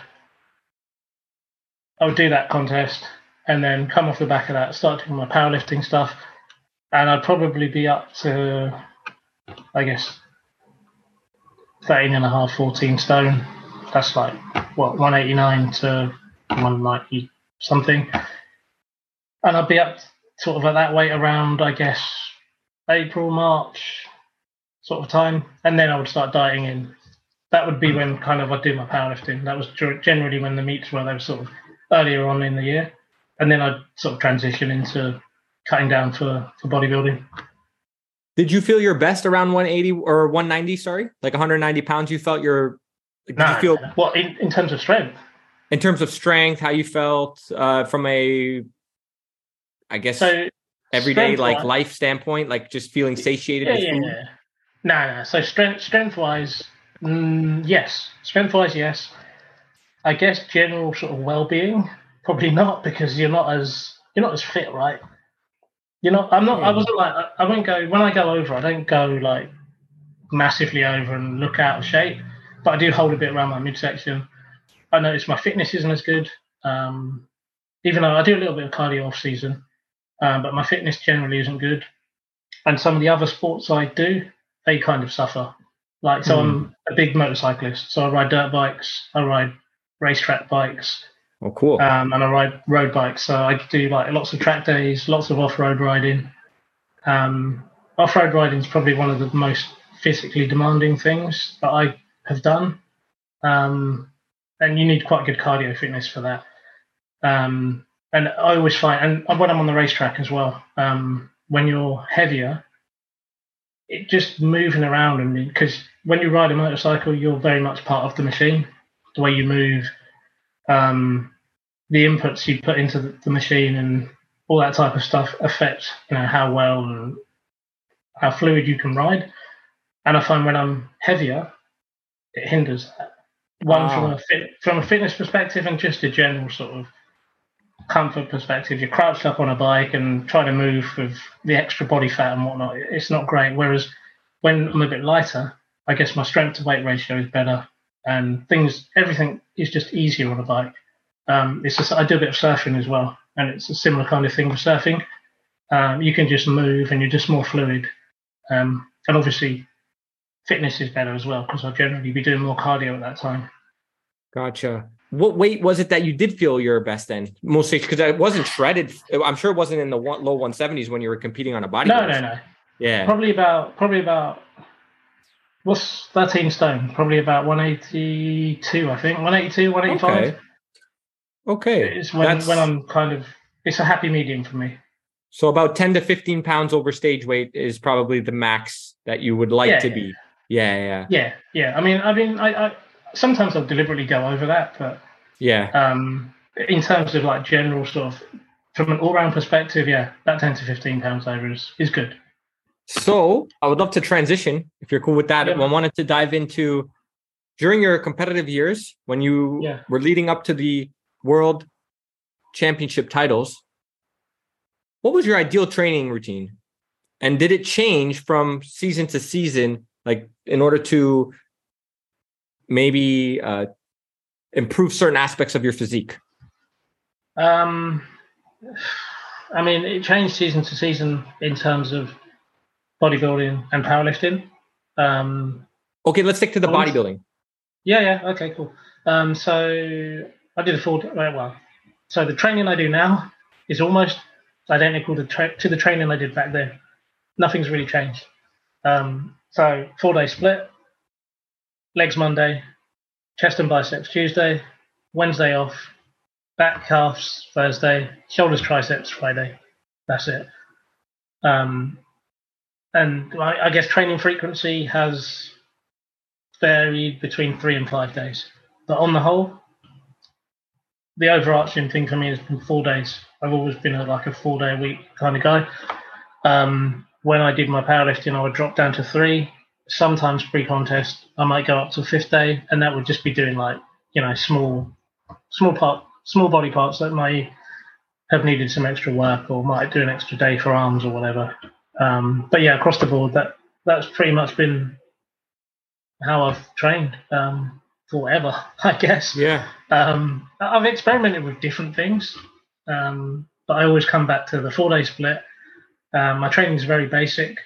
I would do that contest and then come off the back of that, start doing my powerlifting stuff and I'd probably be up to I guess 13 and a half, 14 stone. That's like what 189 to 190 something. And I'd be up sort of at that weight around I guess April, March sort of time, and then I would start dieting in. That would be when kind of I'd do my powerlifting. That was generally when the meets were. They were sort of earlier on in the year, and then I'd sort of transition into cutting down for for bodybuilding. Did you feel your best around 180 or 190? Sorry, like 190 pounds. You felt your. Did Nah, you feel what in, in terms of strength? in terms of strength, how you felt uh, from a, I guess, So everyday like strength-wise- life standpoint, like just feeling satiated yeah, yeah, yeah. No, no. So strength, strength wise, mm, yes. Strength wise, yes. I guess general sort of well being, probably not because you're not as you're not as fit, right? You're not. I'm not. I wasn't like. I, I won't go when I go over. I don't go like massively over and look out of shape, but I do hold a bit around my midsection. I notice my fitness isn't as good, um, even though I do a little bit of cardio off season, um, but my fitness generally isn't good. And some of the other sports I do, they kind of suffer. Like, so I'm a big motorcyclist, so I ride dirt bikes, I ride racetrack bikes, Oh, cool. um, and I ride road bikes. So I do like lots of track days, lots of off-road riding. Um, off-road riding is probably one of the most physically demanding things that I have done, um, and you need quite good cardio fitness for that. Um, and I always find, and when I'm on the racetrack as well, um, when you're heavier, it just moving around and because when you ride a motorcycle, you're very much part of the machine. The way you move, um, the inputs you put into the, the machine, and all that type of stuff affect you know how well and how fluid you can ride. And I find when I'm heavier, it hinders that. One from a fit, from a fitness perspective and just a general sort of comfort perspective. You're crouched up on a bike and trying to move with the extra body fat and whatnot. It's not great. Whereas when I'm a bit lighter, I guess my strength to weight ratio is better, and things everything is just easier on a bike. Um, it's just I do a bit of surfing as well, and it's a similar kind of thing with surfing. Um, you can just move and you're just more fluid, um, and obviously fitness is better as well because I'll generally be doing more cardio at that time. Gotcha. What weight was it that you did feel your best in? Mostly because it wasn't shredded. I'm sure it wasn't in the one, low 170s when you were competing on a body. No, no, no. Yeah. Probably about probably about what's 13 stone? Probably about 182, I think. 182, 185. Okay. Okay. It's when That's- when I'm kind of it's a happy medium for me. So about 10 to 15 pounds over stage weight is probably the max that you would like Yeah, to yeah. be. Yeah, yeah, Yeah, yeah. I mean, I mean, I, I sometimes I'll deliberately go over that, but yeah. um, in terms of like general sort of from an all-round perspective, yeah, that 10 to 15 pounds over is is good. So I would love to transition if you're cool with that. Yeah. I wanted to dive into during your competitive years when you Yeah. were leading up to the world championship titles. What was your ideal training routine? And did it change from season to season, like in order to maybe uh, improve certain aspects of your physique? Um, I mean, it changed season to season in terms of bodybuilding and powerlifting. Um, Okay, let's stick to the bodybuilding. yeah, yeah, okay, cool. Um, so I did a full well, well. So the training I do now is almost identical to, tra- to the training I did back then. Nothing's really changed. Um, so four day split, legs Monday, chest and biceps Tuesday, Wednesday off, back calves Thursday, shoulders triceps Friday. That's it. Um, and I, I guess training frequency has varied between three and five days. But on the whole, the overarching thing for me has been four days. I've always been a, like a four day a week kind of guy. Um, when I did my powerlifting, I would drop down to three. Sometimes pre-contest, I might go up to fifth day, and that would just be doing like you know small, small part, small body parts that might have needed some extra work, or might do an extra day for arms or whatever. Um, but yeah, across the board, that that's pretty much been how I've trained um, forever, *laughs* I guess. Yeah. Um, I've experimented with different things, um, but I always come back to the four day split. Um, my training is very basic,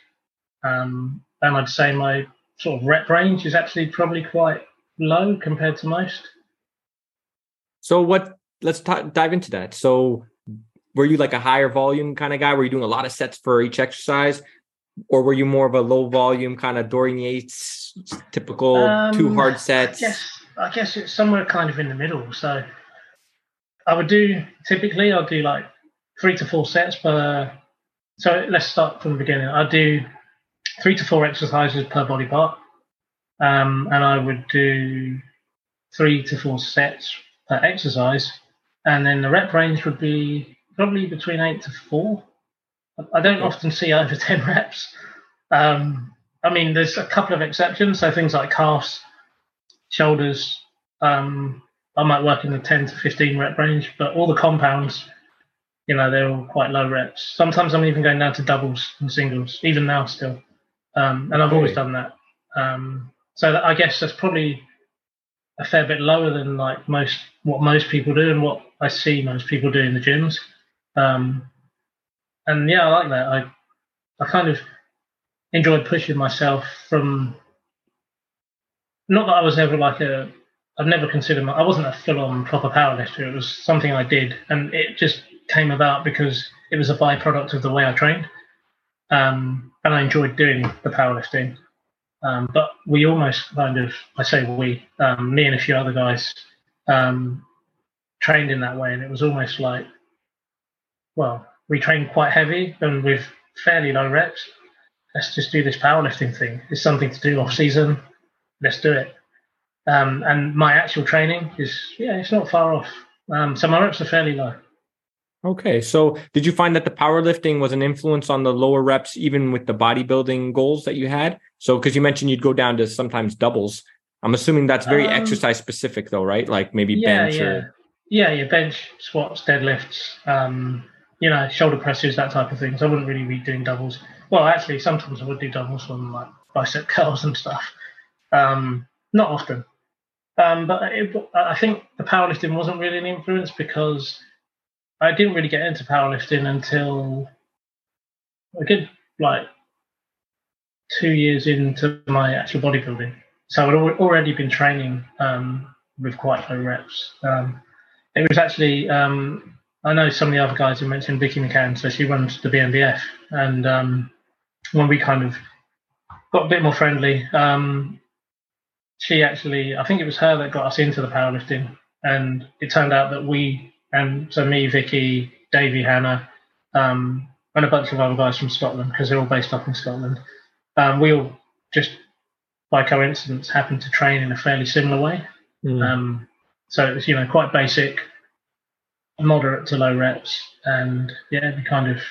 um, and I'd say my sort of rep range is actually probably quite low compared to most. So what? Let's t- dive into that. So, were you like a higher volume kind of guy? Were you doing a lot of sets for each exercise, or were you more of a low volume kind of Dorian Yates typical two Um, hard sets? Yes, I guess it's somewhere kind of in the middle. So I would do typically I'll do like three to four sets per. So let's start from the beginning. I do three to four exercises per body part, um, and I would do three to four sets per exercise, and then the rep range would be probably between eight to four. I- don't often see over *laughs* ten reps. Um, I mean, there's a couple of exceptions. So things like calves, shoulders. Um, I might work in the 10 to 15 rep range, but all the compounds, you know, they're all quite low reps. Sometimes I'm even going down to doubles and singles, even now still. Um, and I've always done that. Um, so that, I guess that's probably a fair bit lower than like most what most people do and what I see most people do in the gyms. Um, and yeah, I like that. I I kind of enjoyed pushing myself from not that I was ever like a I've never considered my, I wasn't a full on proper powerlifter. It was something I did and it just came about because it was a byproduct of the way I trained. Um, and I enjoyed doing the powerlifting. Um, but we almost kind of I say we, um, me and a few other guys um, trained in that way and it was almost like well, we train quite heavy and with fairly low reps. Let's just do this powerlifting thing. It's something to do off season. Let's do it. Um, and my actual training is yeah, it's not far off. Um, so my reps are fairly low. Okay. So, did you find that the powerlifting was an influence on the lower reps, even with the bodybuilding goals that you had? So, because you mentioned you'd go down to sometimes doubles. I'm assuming that's very Um, exercise specific, though, right? Like maybe yeah, bench yeah, or yeah, yeah. Bench, squats, deadlifts, um, you know, shoulder presses, that type of thing. So I wouldn't really be doing doubles. Well, actually, sometimes I would do doubles on like bicep *laughs* curls and stuff. Um, not often. Um, but it, I think the powerlifting wasn't really an influence because I didn't really get into powerlifting until a good like two years into my actual bodybuilding. So I'd already been training um, with quite low reps. Um, it was actually um, I know some of the other guys who mentioned Vicky McCann, so she runs the BNBF, and um, when we kind of got a bit more friendly, um, she actually I think it was her that got us into the powerlifting, and it turned out that we and so me, Vicky, Davey, Hannah, um, and a bunch of other guys from Scotland because they're all based up in Scotland. Um, we all just by coincidence happened to train in a fairly similar way. Mm. Um, so it was, you know, quite basic, moderate to low reps, and yeah, we kind of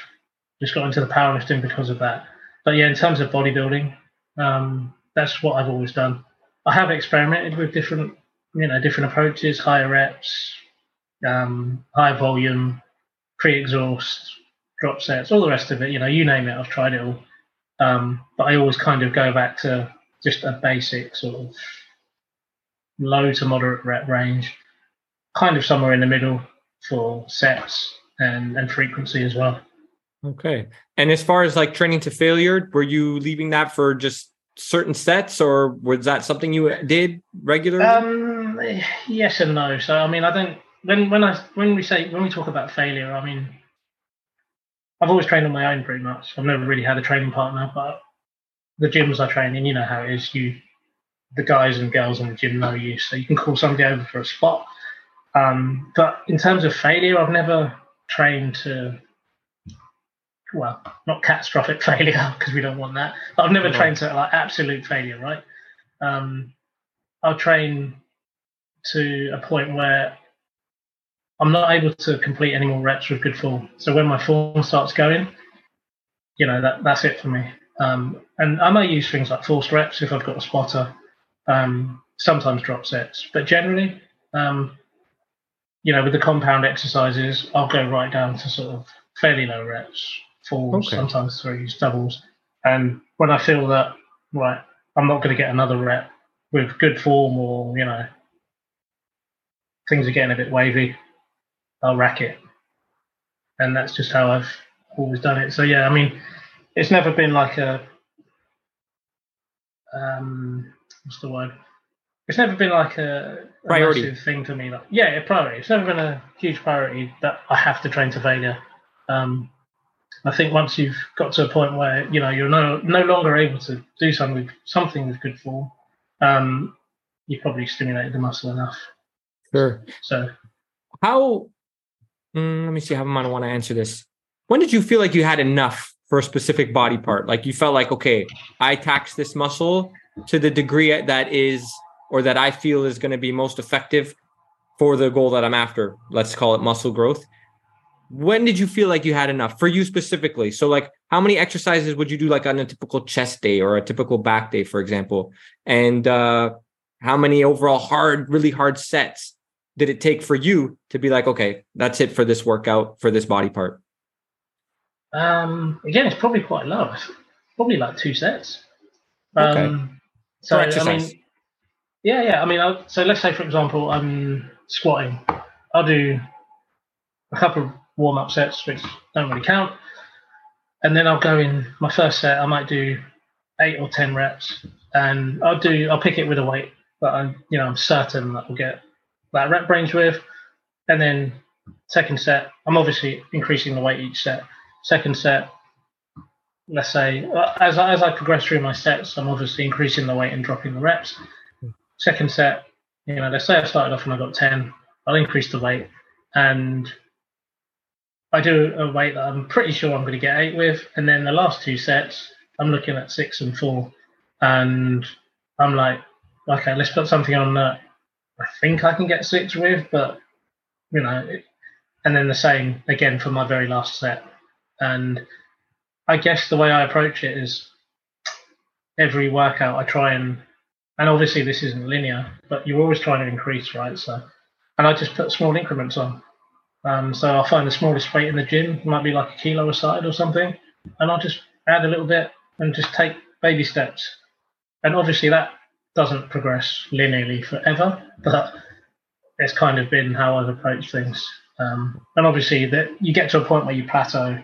just got into the powerlifting because of that. But yeah, in terms of bodybuilding, um, that's what I've always done. I have experimented with different, you know, different approaches, higher reps, um, high volume, pre-exhaust, drop sets, all the rest of it. You know, you name it, I've tried it all. Um, but I always kind of go back to just a basic sort of low to moderate rep range, kind of somewhere in the middle for sets and, and frequency as well. Okay. And as far as like training to failure, were you leaving that for just certain sets or was that something you did regularly? Um, yes and no. So I mean, I don't when when I when we say when we talk about failure, I mean, I've always trained on my own pretty much. I've never really had a training partner, but the gyms I train in, you know how it is. You, the guys and girls in the gym know you, so you can call somebody over for a spot. Um, but in terms of failure, I've never trained to, well, not catastrophic *laughs* failure because we don't want that. But I've never trained to like absolute failure, right? Um, I'll train to a point where I'm not able to complete any more reps with good form. So when my form starts going, you know that that's it for me. Um, and I may use things like forced reps if I've got a spotter. Um, sometimes drop sets, but generally, um, you know, with the compound exercises, I'll go right down to sort of fairly low reps, fours, okay. sometimes threes, doubles. And when I feel that, right, I'm not going to get another rep with good form or, you know, things are getting a bit wavy, I'll rack it. And that's just how I've always done it. So, yeah, I mean, it's never been like a, um, what's the word? It's never been like a, a priority thing to me. Like, yeah, a priority. It's never been a huge priority that I have to train to failure. Um, I think once you've got to a point where you know you're no no longer able to do something with something with good form, um, you've probably stimulated the muscle enough. Sure. So, how? Mm, let me see how I want to answer this. When did you feel like you had enough for a specific body part? Like you felt like, okay, I taxed this muscle to the degree that is or that I feel is going to be most effective for the goal that I'm after. Let's call it muscle growth. When did you feel like you had enough for you specifically? So, like, how many exercises would you do, like on a typical chest day or a typical back day, for example? And uh, how many overall hard, really hard sets did it take for you to be like, okay, that's it for this workout for this body part? Um, again, it's probably quite low. Probably like two sets. Okay. Um, so, I mean, yeah, yeah. I mean, I'll, so let's say, for example, I'm squatting. I'll do a couple of warm up sets, which don't really count. And then I'll go in my first set, I might do eight or 10 reps. And I'll do, I'll pick it with a weight that I'm, you know, I'm certain that I'll get that rep range with. And then second set, I'm obviously increasing the weight each set. Second set, let's say, uh, as, as I progress through my sets, I'm obviously increasing the weight and dropping the reps second set, you know, let's say I started off and I got 10, I'll increase the weight and I do a weight that I'm pretty sure I'm going to get eight with. And then the last two sets, I'm looking at six and four. And I'm like, okay, let's put something on that I think I can get six with, but, you know, and then the same again for my very last set. And I guess the way I approach it is every workout I try and and obviously this isn't linear, but you're always trying to increase, right? So, and I just put small increments on. Um, so I'll find the smallest weight in the gym, it might be like a kilo a side or something, and I'll just add a little bit and just take baby steps. And obviously that doesn't progress linearly forever, but it's kind of been how I've approached things. Um, and obviously that you get to a point where you plateau,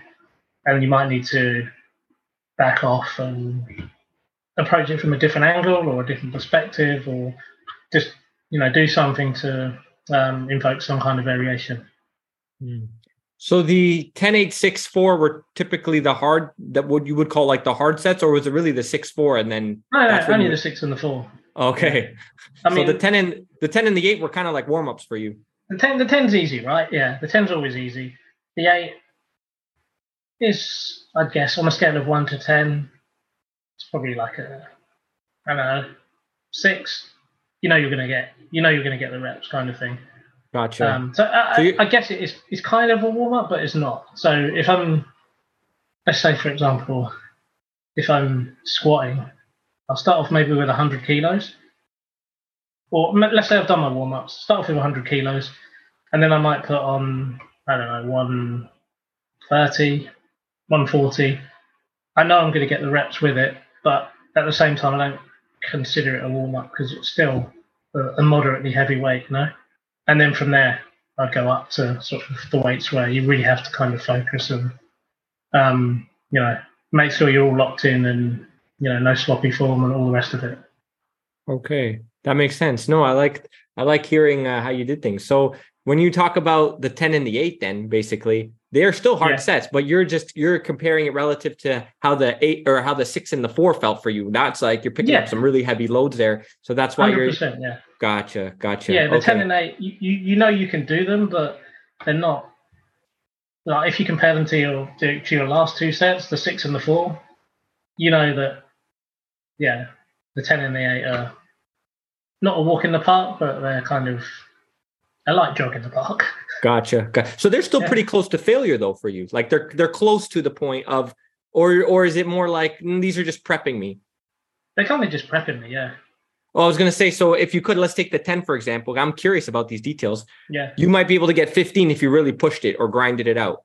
and you might need to back off and approach it from a different angle or a different perspective or just you know do something to um, invoke some kind of variation. Mm. so the 10 8 6 4 were typically the hard that what you would call like the hard sets or was it really the 6 4 and then no, no only the 6 and the 4 okay. *laughs* I mean, so the 10 and the 10 and the 8 were kind of like warm-ups for you. The 10 the 10's easy right? Yeah the 10's always easy. The 8 is i guess on a scale of 1 to 10 it's probably like a, I don't know, six. You know you're gonna get, you know you're gonna get the reps, kind of thing. Gotcha. Um, so, I, so you... I, guess it is it's kind of a warm up, but it's not. So if I'm, let's say for example, if I'm squatting, I'll start off maybe with 100 kilos, or let's say I've done my warm ups. Start off with 100 kilos, and then I might put on I don't know 130, 140. I know I'm going to get the reps with it, but at the same time, I don't consider it a warm up because it's still a, moderately heavy weight, you know. And then from there, I'd go up to sort of the weights where you really have to kind of focus and, um, you know, make sure you're all locked in and you know no sloppy form and all the rest of it. Okay, that makes sense. No, I like I like hearing uh, how you did things. So when you talk about the ten and the eight, then basically They're still hard Yeah. sets, but you're just you're comparing it relative to how the eight or how the six and the four felt for you. That's like you're picking Yeah. up some really heavy loads there. So that's why you're yeah. gotcha, gotcha. Yeah, the okay. ten and eight, you, you you know you can do them, but they're not. Like if you compare them to your to, to your last two sets, the six and the four, you know that, yeah, the ten and the eight are not a walk in the park, but they're kind of a light jog in the park. *laughs* Gotcha. Got- So they're still Yeah. pretty close to failure though for you. Like they're they're close to the point of or or is it more like "Mm, these are just prepping me? They're kind of just prepping me, yeah, Well, I was gonna say, so if you could, let's take the 10, for example. I'm curious about these details. yeah. You might be able to get 15 if you really pushed it or grinded it out.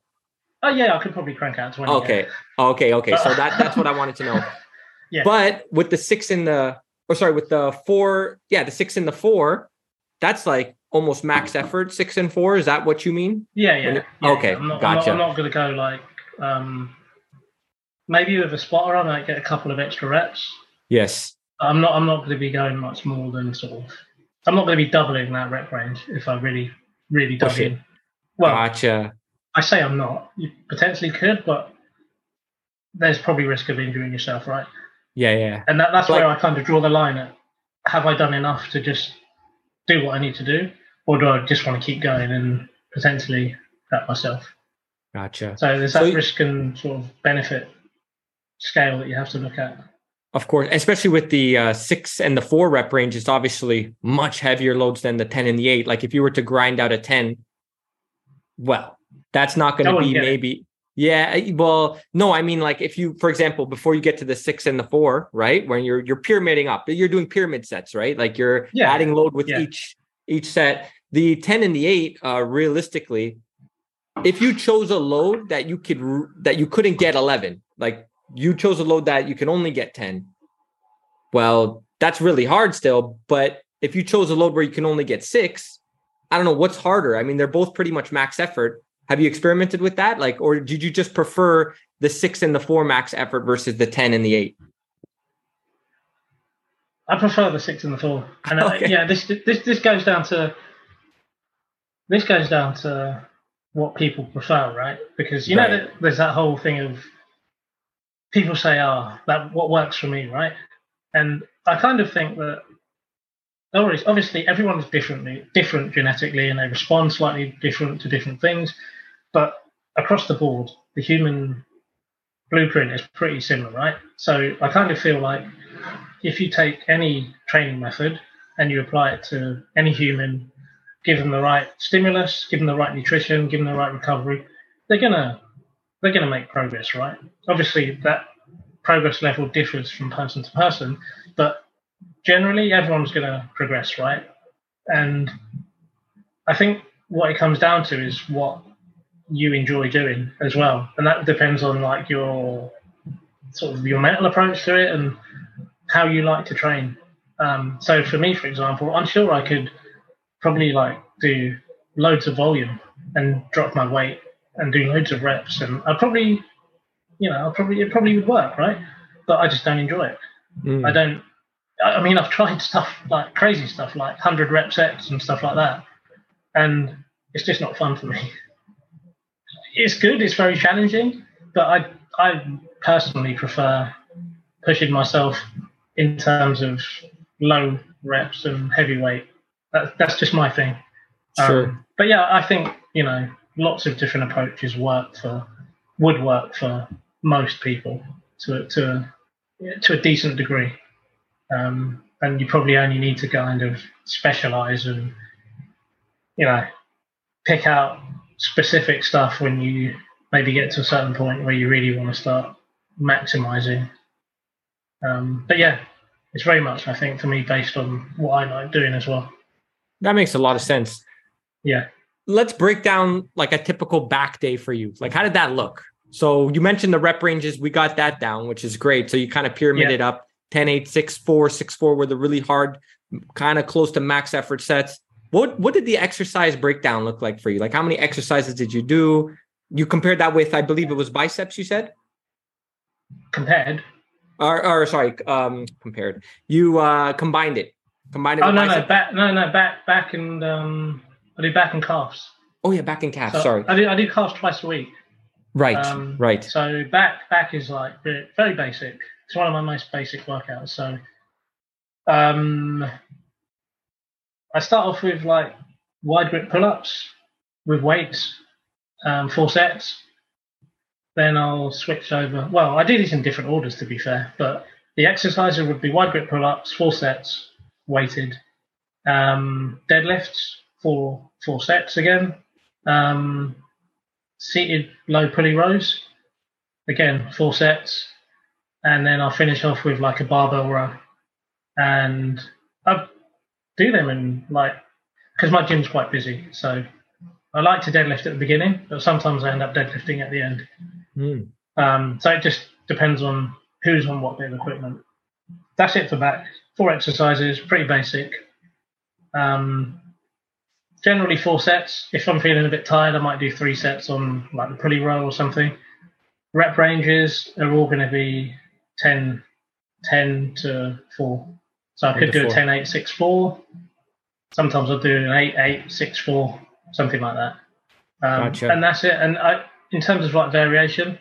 Oh yeah, I could probably crank out twenty. yeah. Okay. Okay. Okay. So that that's what I wanted to know. *laughs* Yeah. But with the six in the or sorry, with the four, yeah, the six in the four, that's like almost max effort, six and four. Is that what you mean? Yeah, yeah. It- yeah, okay, yeah. I'm not, gotcha. I'm not, not going to go like um, maybe with a spotter. I might get a couple of extra reps. Yes. I'm not. I'm not going to be going much more than sort of. I'm not going to be doubling that rep range if I really, really dug Push it. in. Well, Gotcha. I say I'm not. You potentially could, but there's probably risk of injuring yourself, right? Yeah, yeah. And that, that's Like- where I kind of draw the line at. Have I done enough to just do what I need to do, or do I just want to keep going and potentially hurt myself? Gotcha. So there's that you- risk and sort of benefit scale that you have to look at. Of course, especially with the uh, six and the four rep range, it's obviously much heavier loads than the 10 and the eight. Like if you were to grind out a 10, well, that's not going to be get it. maybe. Yeah, well, no, I mean like if you, for example, before you get to the six and the four, right, when you're you're pyramiding up, you're doing pyramid sets, right? Like you're Yeah, adding load with yeah. each each set. The 10 and the eight, uh, realistically, if you chose a load that you could that you couldn't get 11, like you chose a load that you can only get 10, well, that's really hard still. But if you chose a load where you can only get six, I don't know what's harder. I mean, they're both pretty much max effort. Have you experimented with that? Like, or did you just prefer the six and the four max effort versus the 10 and the eight? I prefer the six and the four. And uh, *laughs* Okay. yeah, this this this goes down to this goes down to what people prefer, right? Because you know Right. that there's that whole thing of people say, "Oh, that what works for me," right? And I kind of think that obviously, obviously everyone's differently different genetically, and they respond slightly different to different things. But across the board, the human blueprint is pretty similar, right? So I kind of feel like if you take any training method and you apply it to any human, give them the right stimulus, give them the right nutrition, give them the right recovery, they're gonna they're gonna make progress, right? Obviously, that progress level differs from person to person, but generally everyone's gonna progress, right? And I think what it comes down to is what you enjoy doing as well, and that depends on like your sort of your mental approach to it and how you like to train. Um, so for me, for example, I'm sure I could probably like do loads of volume and drop my weight and do loads of reps, and I probably, you know, I probably it probably would work, right? But I just don't enjoy it. Mm. I don't. I mean, I've tried *laughs* stuff like crazy stuff, like hundred rep sets and stuff like that, and it's just not fun for me. *laughs* It's good. It's very challenging, but I I personally prefer pushing myself in terms of low reps and heavy weight. That, that's just my thing. Um, Sure. but yeah, I think you know lots of different approaches work for would work for most people to to to a decent degree. Um, and you probably only need to kind of specialize and you know pick out specific stuff when you maybe get to a certain point where you really want to start maximizing. Um, but yeah, it's very much I think for me based on what I like doing as well. That makes a lot of sense. Yeah. Let's break down like a typical back day for you. Like, how did that look? So you mentioned the rep ranges. We got that down, which is great. So you kind of pyramided up 10, 8, 6, 4, 6, 4 were the really hard, kind of close to max effort sets. What what did the exercise breakdown look like for you? Like how many exercises did you do? You compared that with, I believe it was biceps, you said? Compared. Or, or sorry, um, compared. You uh combined it. Combined it Oh no no back no no back back and um I do back and calves. Oh yeah, back and calves. So sorry. I do I do calves twice a week. Right, Um, right. So back back is like very basic. It's one of my most basic workouts. So um, I start off with like wide grip pull ups with weights, um, four sets. Then I'll switch over. Well, I do these in different orders to be fair, but the exercises would be wide grip pull ups, four sets, weighted. Um, deadlifts, four four sets again. Um, seated low pulley rows, again four sets, and then I'll finish off with like a barbell row, and I do them in like because my gym's quite busy, so I like to deadlift at the beginning, but sometimes I end up deadlifting at the end. Mm. Um, so it just depends on who's on what bit of equipment. That's it for back. Four exercises, pretty basic. Um, generally four sets. If I'm feeling a bit tired, I might do three sets on like the pulley row or something. Rep ranges are all going to be 10, 10 to 4. So I could do a 4. 10, 8, 6, 4. Sometimes I'll do an 8, 8, 6, 4, something like that. Um, Gotcha. And that's it. And I, in terms of like variation,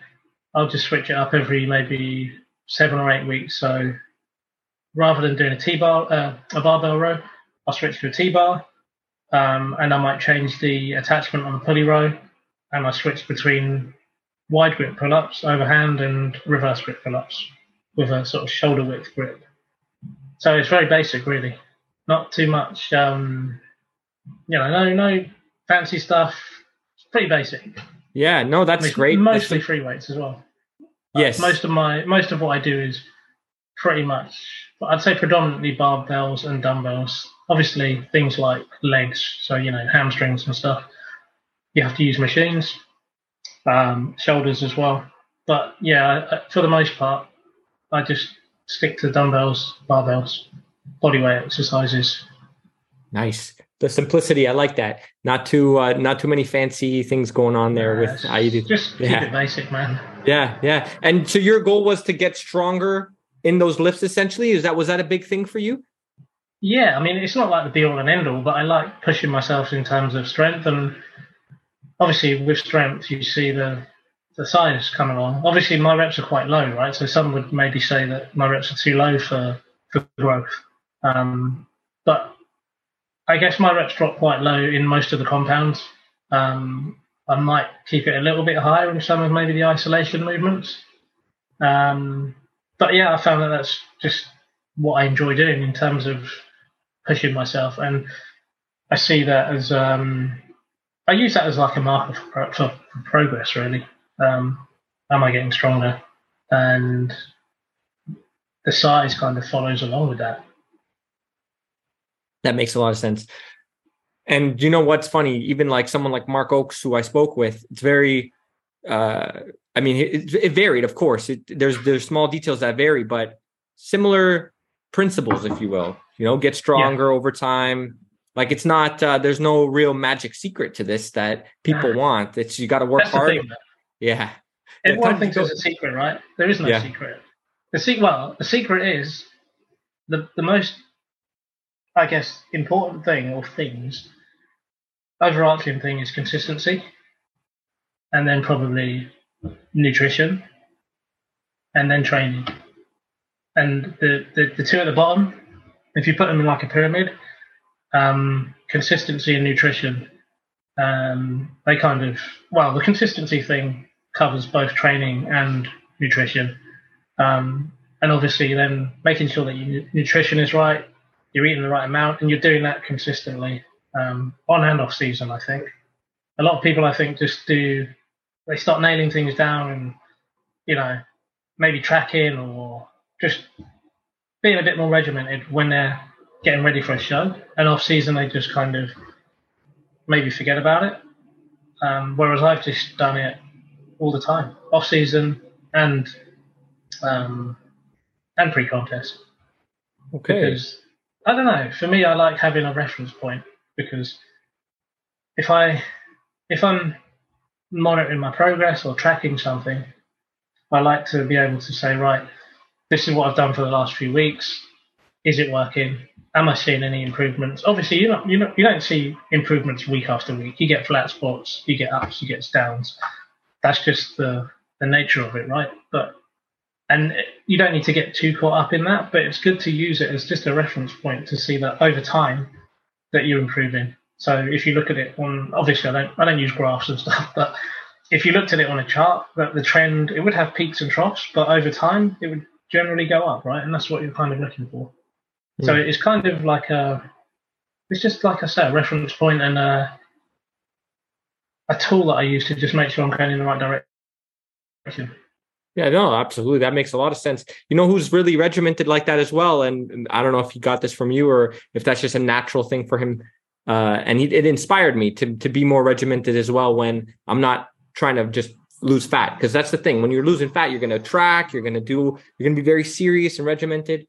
I'll just switch it up every maybe seven or eight weeks. So rather than doing a T-bar, uh, a barbell row, I'll switch to a T-bar, um, and I might change the attachment on the pulley row, and I switch between wide grip pull-ups, overhand, and reverse grip pull-ups with a sort of shoulder width grip. So it's very basic, really. Not too much, um, you know, no no fancy stuff. It's pretty basic. Yeah, no, that's great. Mostly That's- free weights as well. Like, yes. Most of my most of what I do is pretty much I'd say predominantly barbells and dumbbells. Obviously things like legs, so you know, hamstrings and stuff. You have to use machines. Um, shoulders as well. But yeah, for the most part, I just stick to dumbbells, barbells, bodyweight exercises. Nice. The simplicity, I like that. Not too uh, not too many fancy things going on there Uh, with do. Just Yeah. keep it basic, man. Yeah, yeah. And so your goal was to get stronger in those lifts essentially? Is that was that a big thing for you? Yeah, I mean, it's not like the be all and end all, but I like pushing myself in terms of strength. And obviously, with strength, you see the the size come along. Obviously, my reps are quite low, right? So some would maybe say that my reps are too low for for growth. Um, but I guess my reps drop quite low in most of the compounds. Um, I might keep it a little bit higher in some of maybe the isolation movements. Um, but yeah, I found that that's just what I enjoy doing in terms of pushing myself, and I see that as um, I use that as like a marker for, for, for progress. Really, um, am I getting stronger? And the size kind of follows along with that. That makes a lot of sense. And you know what's funny? Even like someone like Mark Oakes, who I spoke with, it's very. Uh, I mean, it, it varied, of course. It, there's there's small details that vary, but similar principles, if you will. You know, get stronger over time. Like it's not. Uh, there's no real magic secret to this that people want. It's you got to work That's hard. thing. Yeah, Everyone time thinks there's a secret, right? There is no Yeah. secret. The se- well, the secret is the the most, I guess, important thing or things. Overarching thing is consistency, and then probably nutrition, and then training. And the, the, the two at the bottom, if you put them in like a pyramid, um, consistency and nutrition, um, they kind of well, the consistency thing covers both training and nutrition, um, and obviously then making sure that your nutrition is right, you're eating the right amount, and you're doing that consistently um, on and off season. I think a lot of people, I think, just do they start nailing things down and you know maybe tracking or just being a bit more regimented when they're getting ready for a show, and off season they just kind of maybe forget about it. Um, whereas I've just done it all the time, off season and um, and pre contest. okay. Because I don't know, for me, I like having a reference point because if I if I'm monitoring my progress or tracking something, I like to be able to say, right, this is what I've done for the last few weeks. Is it working? Am I seeing any improvements? Obviously, you not you not you don't see improvements week after week. You get flat spots, you get ups, you get downs. that's just the the nature of it, right? But and you don't need to get too caught up in that, but it's good to use it as just a reference point to see that over time that you're improving. So if you look at it on, obviously I don't I don't use graphs and stuff, but if you looked at it on a chart, that the trend it would have peaks and troughs, but over time it would generally go up, right? And that's what you're kind of looking for. Mm. So it's kind of like a, it's just like I said, a reference point and a, a tool that I use to just make sure I'm going in the right direction. Yeah, no, absolutely. That makes a lot of sense. You know who's really regimented like that as well? And, and I don't know if he got this from you or if that's just a natural thing for him. Uh, and he, it inspired me to to be more regimented as well when I'm not trying to just lose fat because that's the thing. When you're losing fat you're going to track you're going to do you're going to be very serious and regimented.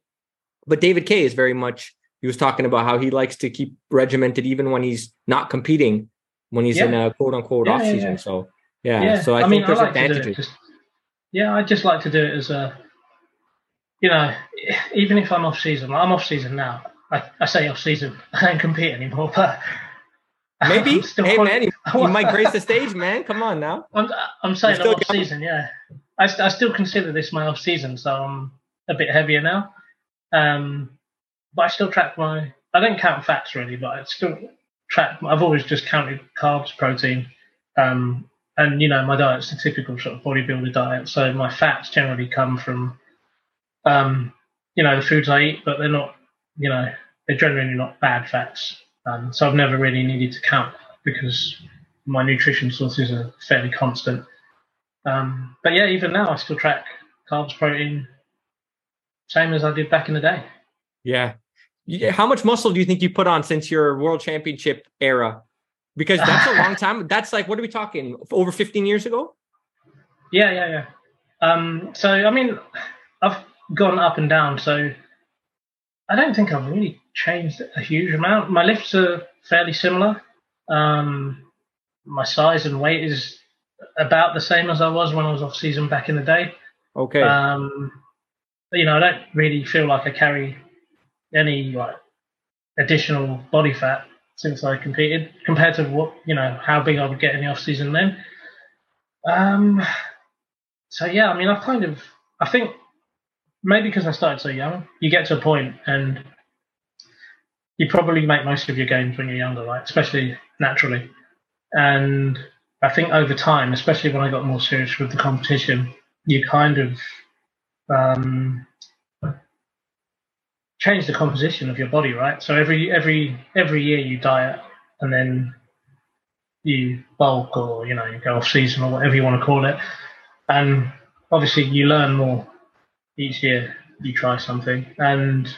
But david Kaye is very much he was talking about how he likes to keep regimented even when he's not competing when he's yeah. in a quote unquote yeah, off season yeah, so yeah, so i, I think mean, there's I like advantages. just, yeah i just like to do it as a you know even if i'm off season i'm off season now i, I say off season *laughs* i don't compete anymore but *laughs* Maybe. hey, man, you, *laughs* you might grace the stage, man. Come on now. I'm, I'm saying off season, yeah. I, I still consider this my off season, so I'm a bit heavier now. Um, but I still track my. I don't count fats really, but I still track. I've always just counted carbs, protein, um, and you know my diet's a typical sort of bodybuilder diet. So my fats generally come from, um, you know, the foods I eat, but they're not, you know, they're generally not bad fats. Um, so I've never really needed to count because my nutrition sources are fairly constant. Um, but yeah, even now I still track carbs, protein, same as I did back in the day. Yeah. How much muscle do you think you put on since your world championship era? Because that's a long *laughs* time. That's like, what are we talking? Over 15 years ago? Yeah, yeah, yeah. Um, so, I mean, I've gone up and down. So I don't think I've really changed a huge amount. My lifts are fairly similar. Um, my size and weight is about the same as I was when I was off season back in the day. Okay. Um, you know, I don't really feel like I carry any like additional body fat since I competed compared to what you know how big I would get in the off season then. Um, so yeah, I mean, I've kind of I think maybe because I started so young, you get to a point and you probably make most of your gains when you're younger, right? Especially naturally. And I think over time, especially when I got more serious with the competition, you kind of um, change the composition of your body, right? So every every every year you diet and then you bulk or you know you go off season or whatever you want to call it, and obviously you learn more each year. You try something, and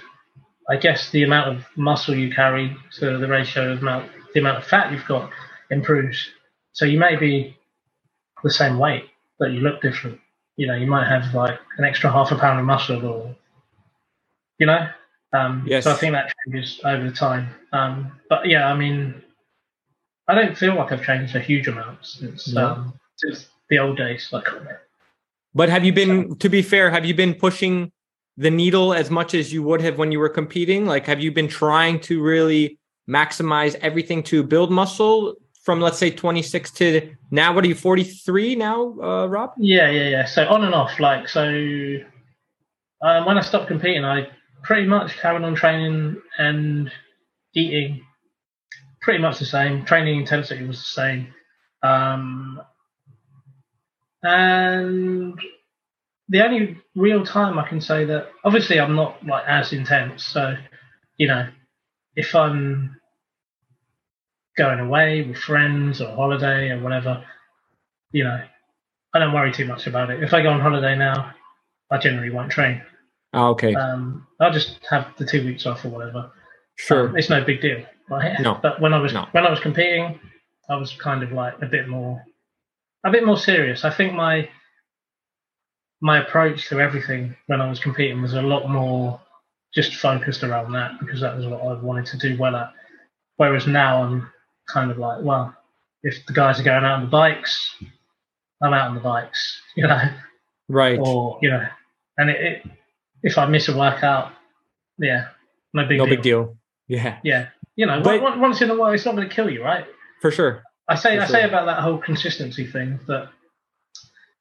I guess the amount of muscle you carry to the ratio of amount, the amount of fat you've got improves. So you may be the same weight, but you look different. You know, you might have like an extra half a pound of muscle, or you know. Um, yes. So I think that changes over the time. Um, but yeah, I mean, I don't feel like I've changed a huge amount since no. um, since the old days, like. But have you been, to be fair, have you been pushing the needle as much as you would have when you were competing? Like, have you been trying to really maximize everything to build muscle from, let's say, 26 to now? What are you, 43 now, uh, Rob? Yeah, yeah, yeah. So on and off. Like, so um, when I stopped competing, I pretty much carried on training and eating pretty much the same. Training intensity was the same. Um, and the only real time I can say that obviously I'm not like as intense. So, you know, if I'm going away with friends or holiday or whatever, you know, I don't worry too much about it. If I go on holiday now, I generally won't train. Oh, okay. Um, I'll just have the two weeks off or whatever. Sure. Um, it's no big deal, right? No. *laughs* But when I was no. when I was competing, I was kind of like a bit more, a bit more serious. I think my my approach to everything when I was competing was a lot more just focused around that because that was what I wanted to do well at. Whereas now I'm kind of like, well, if the guys are going out on the bikes, I'm out on the bikes, *laughs* you know. Right. Or you know, and it, it if I miss a workout, yeah, no big no deal. big deal. Yeah. Yeah. You know, but, once in a while, it's not going to kill you, right? For sure. I say I say about that whole consistency thing that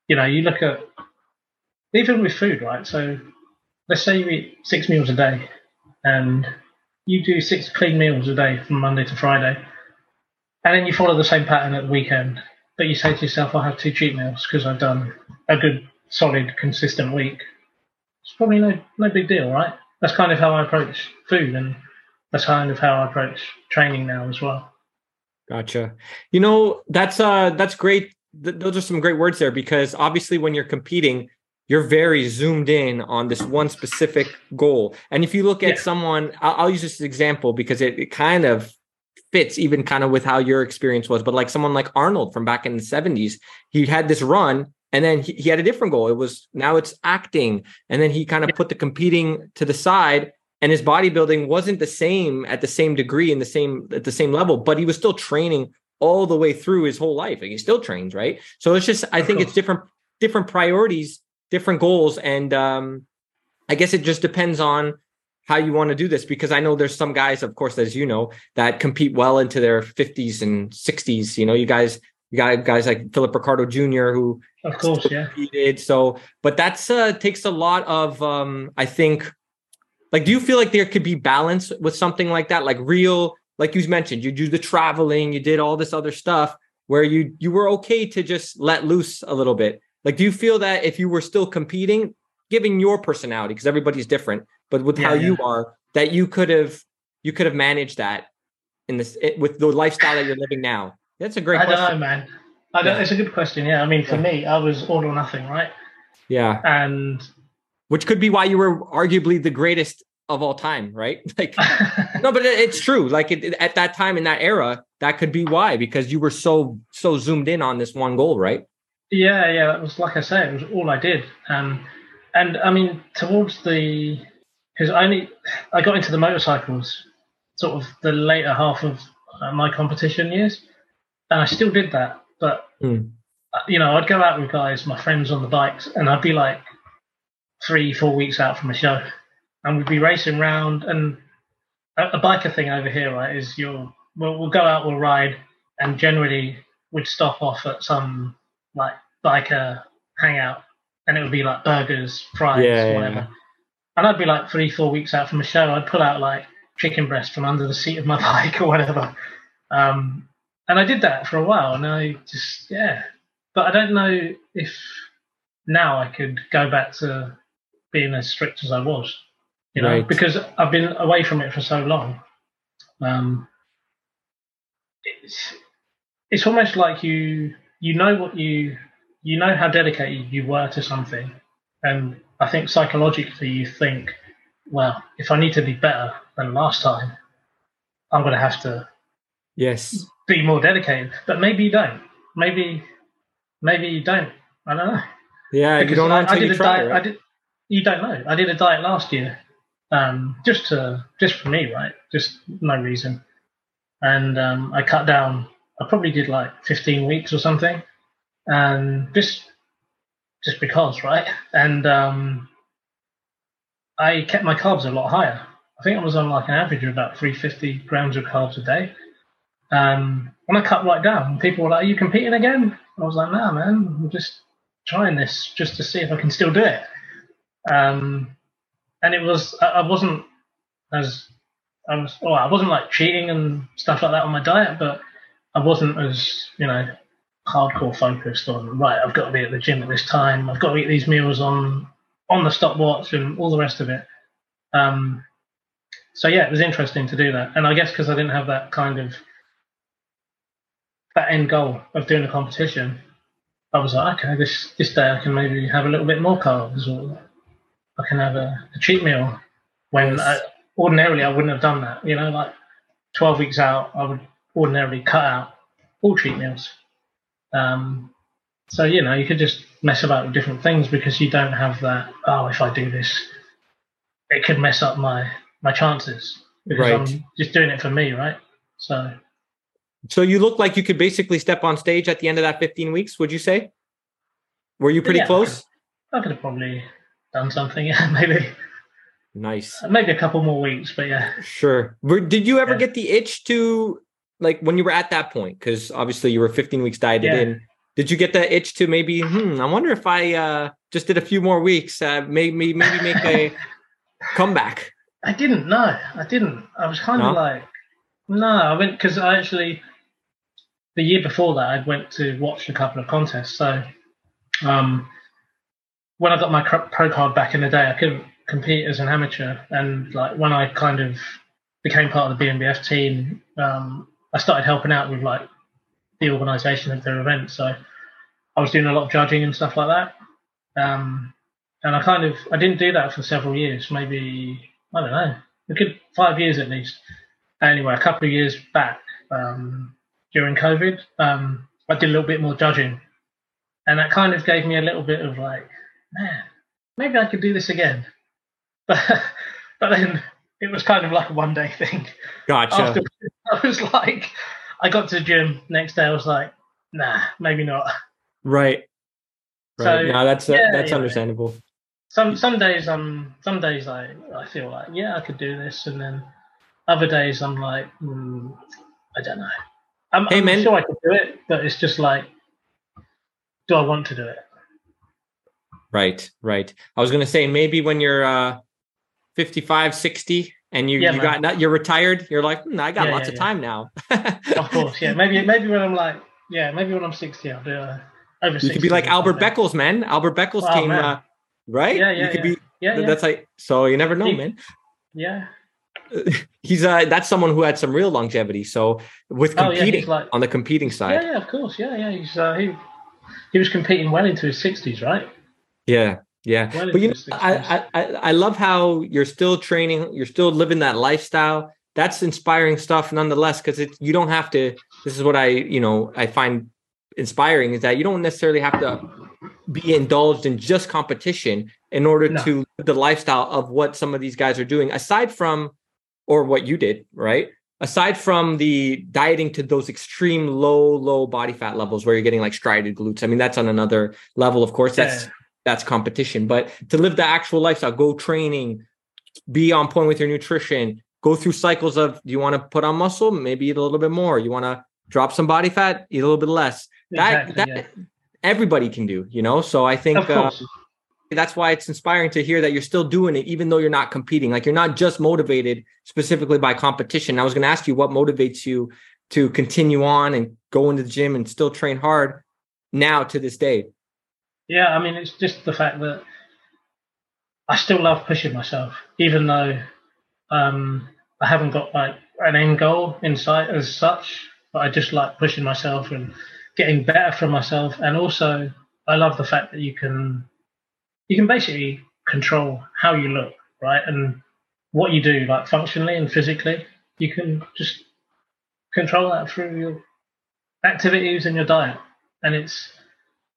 you know, you look at even with food, right? So let's say you eat six meals a day, and you do six clean meals a day from Monday to Friday, and then you follow the same pattern at the weekend. But you say to yourself, "I'll have two cheat meals because I've done a good, solid, consistent week." It's probably no no big deal, right? That's kind of how I approach food, and that's kind of how I approach training now as well. Gotcha. You know, that's uh that's great. Th- those are some great words there because obviously when you're competing, you're very zoomed in on this one specific goal. And if you look at yeah. someone, I'll, I'll, use this example because it, it kind of fits even kind of with how your experience was. But like someone like Arnold from back in the 70s, he had this run and then he, he had a different goal. It was now it's acting. And then he kind of put the competing to the side and his bodybuilding wasn't the same at the same degree in the same at the same level, but he was still training all the way through his whole life. Like he still trains, right? So it's just I think it's different different priorities, different goals, and um, I guess it just depends on how you want to do this because I know there's some guys, of course, as you know, that compete well into their 50s and 60s. You know, you guys, you got guys like Philip Ricardo Jr. who of course, yeah. Competed. So, but that's uh takes a lot of um, I think like, do you feel like there could be balance with something like that? Like real, like you mentioned, you do the traveling, you did all this other stuff where you you were okay to just let loose a little bit. Like, do you feel that if you were still competing, given your personality, because everybody's different, but with yeah, how yeah. you are, that you could have you could have managed that in this with the lifestyle that you're living now? That's a great. I question. don't know, man. I don't. Yeah. It's a good question. Yeah, I mean, for me, I was all or nothing, right? Yeah. And which could be why you were arguably the greatest of all time, right? *laughs* Like, no, but it's true. Like it, at that time in that era, that could be why because you were so so zoomed in on this one goal, right? Yeah, yeah. That was like I said, it was all I did. Um, and I mean, towards the because I only I got into the motorcycles sort of the later half of uh, my competition years, and I still did that. But mm. you know, I'd go out with guys, my friends on the bikes, and I'd be like three, four weeks out from a show, and we'd be racing around. And a, a biker thing over here, right, is you'll we'll, we'll go out, we'll ride, and generally we'd stop off at some like biker hangout, and it would be like burgers, fries, yeah, whatever. Yeah. And I'd be like three, four weeks out from a show. I'd pull out like chicken breast from under the seat of my *laughs* bike or whatever. Um, and I did that for a while, and I just yeah. But I don't know if now I could go back to being as strict as I was you know, right. because I've been away from it for so long. Um, it's it's almost like you you know what you you know how dedicated you were to something, and I think psychologically you think, well, if I need to be better than last time, I'm going to have to yes be more dedicated. But maybe you don't. Maybe maybe you don't. I don't know. Yeah, because you don't I, I did a try, diet. Right? I did. You don't know. I did a diet last year um, just to just for me, right? Just no reason. And um, I cut down. I probably did like 15 weeks or something, and just just because, right? And um, I kept my carbs a lot higher. I think I was on like an average of about 350 grams of carbs a day. Um, I cut right down. People were like, "Are you competing again?" I was like, "Nah, man. I'm just trying this just to see if I can still do it." Um, and it was I wasn't as I was well, I wasn't like cheating and stuff like that on my diet, but I wasn't as you know hardcore focused on right. I've got to be at the gym at this time. I've got to eat these meals on on the stopwatch and all the rest of it. Um, so yeah, it was interesting to do that, and I guess because I didn't have that kind of that end goal of doing a competition, I was like, okay, this this day I can maybe have a little bit more carbs or I can have a, a cheat meal when I, ordinarily I wouldn't have done that. You know, like 12 weeks out, I would ordinarily cut out all cheat meals. Um, so, you know, you could just mess about with different things because you don't have that, oh, if I do this, it could mess up my, my chances because right. I'm just doing it for me, right? So, so you look like you could basically step on stage at the end of that 15 weeks, would you say? Were you pretty yeah, close? I could have probably done something. *laughs* Yeah, maybe. Nice. Uh, maybe a couple more weeks, but yeah. Sure. Did you ever yeah. get the itch to like when you were at that point? Because obviously you were 15 weeks dieted yeah. in. did you get that itch to maybe? Hmm, I wonder if I uh, just did a few more weeks, uh, maybe maybe make a *laughs* comeback. I didn't. No, I didn't. I was kind no? of like, no, I went because I actually the year before that I went to watch a couple of contests. So um, when I got my pro card back in the day, I couldn't compete as an amateur, and like when I kind of became part of the BNBF team, um, I started helping out with like the organisation of their events. So I was doing a lot of judging and stuff like that. Um, and I kind of I didn't do that for several years, maybe I don't know, a good five years at least. Anyway, a couple of years back um, during COVID, um, I did a little bit more judging, and that kind of gave me a little bit of like, man, maybe I could do this again. *laughs* But but then it was kind of like a one day thing. Gotcha. After, *laughs* I was like, I got to the gym next day. I was like, nah, maybe not. Right. Right. So, no, that's uh, yeah, that's yeah. understandable. Some some days I'm some days I I feel like yeah I could do this, and then other days I'm like mm, I don't know. I'm, hey, I'm man. sure I could do it, but it's just like, do I want to do it? Right, right. I was gonna say maybe when you're uh 55, 60 and you, yeah, you got you're retired, you're like, hmm, I got yeah, lots yeah, of time now. of course, yeah. Maybe maybe when I'm like, yeah, maybe when I'm 60, I'll do uh, over. You could be like Albert Beckles, man. Albert Beckles oh, came, uh, right? Yeah, yeah. You could be. Yeah, That's like so. You never know, he, man. Yeah. *laughs* He's uh that's someone who had some real longevity. So with competing oh, like, on the competing side. Yeah, yeah, of course. Yeah, yeah. He's uh, he he was competing well into his sixties, right? Yeah, yeah, but you know, I, I I love how you're still training, you're still living that lifestyle. That's inspiring stuff, nonetheless, because it you don't have to. This is what I you know I find inspiring is that you don't necessarily have to be indulged in just competition in order no. to live the lifestyle of what some of these guys are doing. Aside from, or what you did, right? Aside from the dieting to those extreme low, low body fat levels where you're getting like striated glutes. I mean, that's on another level, of course. That's yeah that's competition. But to live the actual lifestyle, go training, be on point with your nutrition, go through cycles of do you want to put on muscle? Maybe eat a little bit more. You want to drop some body fat, eat a little bit less. Exactly, that that yeah. everybody can do, you know. So I think uh, that's why it's inspiring to hear that you're still doing it, even though you're not competing. Like you're not just motivated specifically by competition. I was going to ask you what motivates you to continue on and go into the gym and still train hard now to this day. Yeah, I mean, it's just the fact that I still love pushing myself, even though um, I haven't got like an end goal in sight as such. But I just like pushing myself and getting better from myself, and also I love the fact that you can you can basically control how you look, right, and what you do, like functionally and physically. You can just control that through your activities and your diet, and it's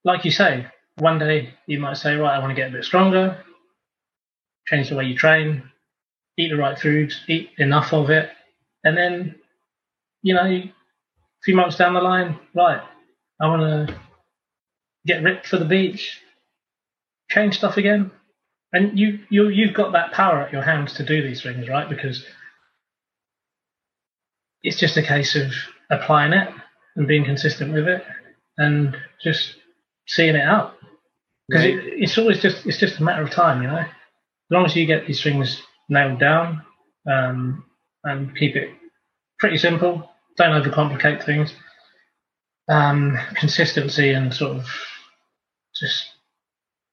like you say, one day you might say, right, I want to get a bit stronger, change the way you train, eat the right foods, eat enough of it, and then, you know, a few months down the line, right, I want to get ripped for the beach, change stuff again, and you you you've got that power at your hands to do these things, right? Because it's just a case of applying it and being consistent with it, and just seeing it out because it, it's always just it's just a matter of time, you know. As long as you get these things nailed down um, and keep it pretty simple, don't overcomplicate things. Um, consistency and sort of just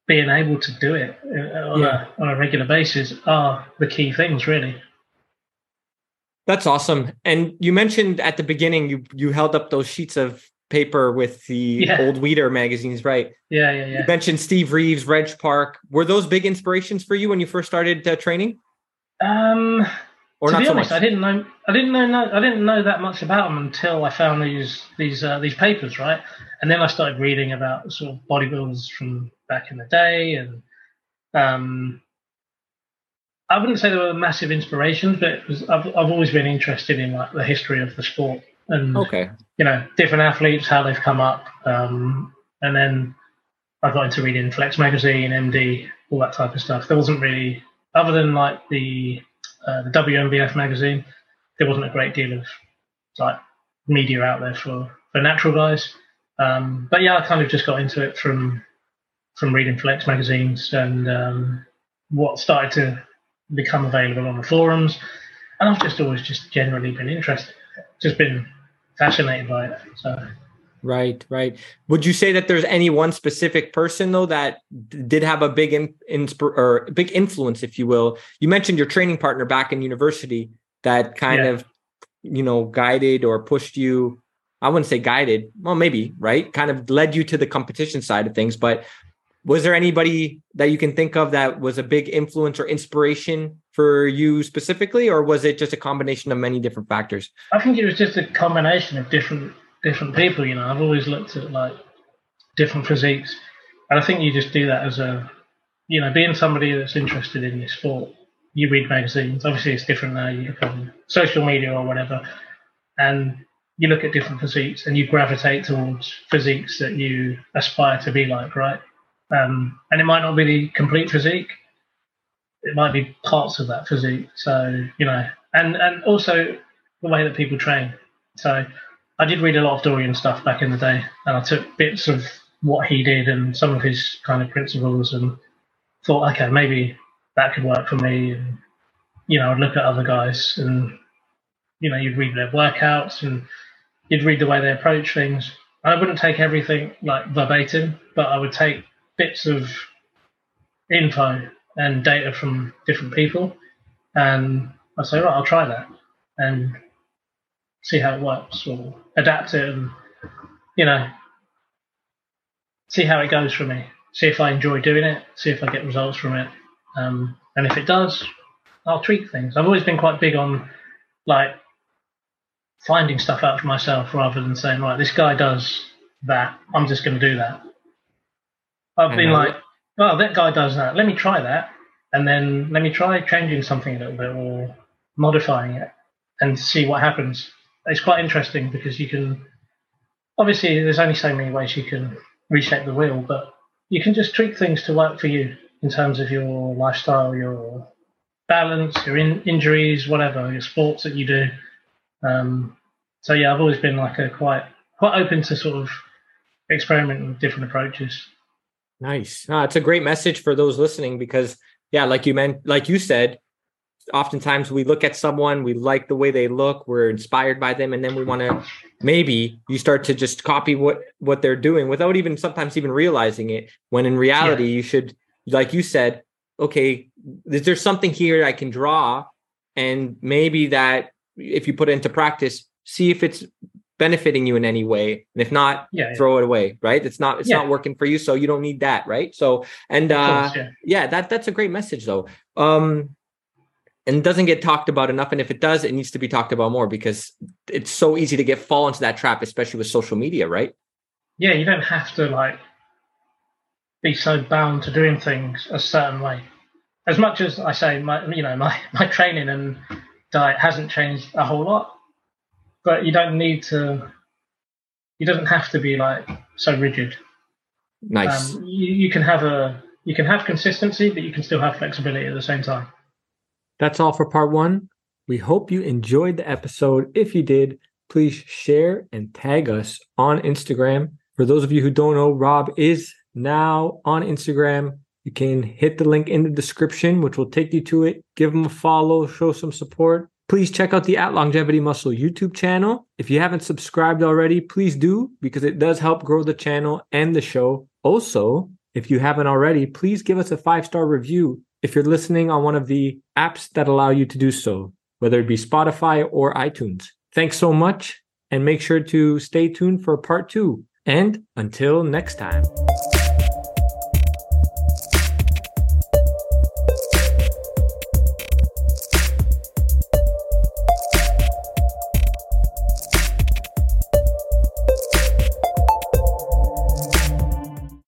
being able to do it uh, on, yeah. a, on a regular basis are the key things, really. That's awesome. And you mentioned at the beginning you you held up those sheets of paper with the yeah. old Weider magazines, right? Yeah, yeah, yeah. You mentioned Steve Reeves, Reg Park. Were those big inspirations for you when you first started uh, training? Um, or to not be so honest, much? I didn't know. I didn't know, know. I didn't know that much about them until I found these these uh, these papers, right? And then I started reading about sort of bodybuilders from back in the day, and um, I wouldn't say they were massive inspirations, but was, I've I've always been interested in like the history of the sport and okay, you know, different athletes, how they've come up, um, and then I got into reading Flex magazine, MD, all that type of stuff. There wasn't really, other than like the uh, the WNBF magazine, there wasn't a great deal of like media out there for for natural guys. Um, but yeah, I kind of just got into it from from reading Flex magazines and um, what started to become available on the forums. And I've just always just generally been interested, just been fascinated by it. So. Right, right. Would you say that there's any one specific person though that did have a big in, insp- or big influence, if you will? You mentioned your training partner back in university that kind yeah. of, you know, guided or pushed you. I wouldn't say guided. Well, maybe right. Kind of led you to the competition side of things. But was there anybody that you can think of that was a big influence or inspiration for you specifically, or was it just a combination of many different factors? I think it was just a combination of different different people. You know, I've always looked at like different physiques, and I think you just do that as a, you know, being somebody that's interested in this sport. You read magazines. Obviously, it's different now. You look on social media or whatever, and you look at different physiques, and you gravitate towards physiques that you aspire to be like, right? Um, and it might not be the complete physique. It might be parts of that physique. So you know, and and also the way that people train. So I did read a lot of Dorian stuff back in the day, and I took bits of what he did and some of his kind of principles, and thought, okay, maybe that could work for me. And you know, I'd look at other guys, and you know, you'd read their workouts, and you'd read the way they approach things. I wouldn't take everything like verbatim, but I would take bits of info and data from different people, and I say, right, I'll try that and see how it works, or adapt it, and you know, see how it goes for me. See if I enjoy doing it. See if I get results from it. Um, and if it does, I'll tweak things. I've always been quite big on like finding stuff out for myself rather than saying, right, this guy does that. I'm just going to do that. I've been like, well, that guy does that. Let me try that, and then let me try changing something a little bit or modifying it, and see what happens. It's quite interesting because you can. Obviously, there's only so many ways you can reshape the wheel, but you can just tweak things to work for you in terms of your lifestyle, your balance, your in- injuries, whatever, your sports that you do. Um, so yeah, I've always been like a quite quite open to sort of experimenting with different approaches. Nice. Uh, it's a great message for those listening because, yeah, like you meant, like you said, oftentimes we look at someone, we like the way they look, we're inspired by them, and then we want to maybe you start to just copy what what they're doing without even sometimes even realizing it. When in reality, yeah. you should, like you said, okay, is there something here I can draw, and maybe that if you put it into practice, see if it's benefiting you in any way and if not yeah, throw yeah. it away right it's not it's yeah. not working for you so you don't need that right so and uh course, yeah. that that's a great message though um and doesn't get talked about enough and if it does it needs to be talked about more because it's so easy to get fall into that trap especially with social media right yeah you don't have to like be so bound to doing things a certain way as much as i say my you know my *laughs* my training and diet hasn't changed a whole lot but you don't need to. You don't have to be like so rigid. Nice. Um, you, you can have a you can have consistency, but you can still have flexibility at the same time. That's all for part one. We hope you enjoyed the episode. If you did, please share and tag us on Instagram. For those of you who don't know, Rob is now on Instagram. You can hit the link in the description, which will take you to it. Give him a follow, show some support. Please check out the At Longevity Muscle YouTube channel. If you haven't subscribed already, please do because it does help grow the channel and the show. Also, if you haven't already, please give us a five star review if you're listening on one of the apps that allow you to do so, whether it be Spotify or iTunes. Thanks so much and make sure to stay tuned for part two. And until next time.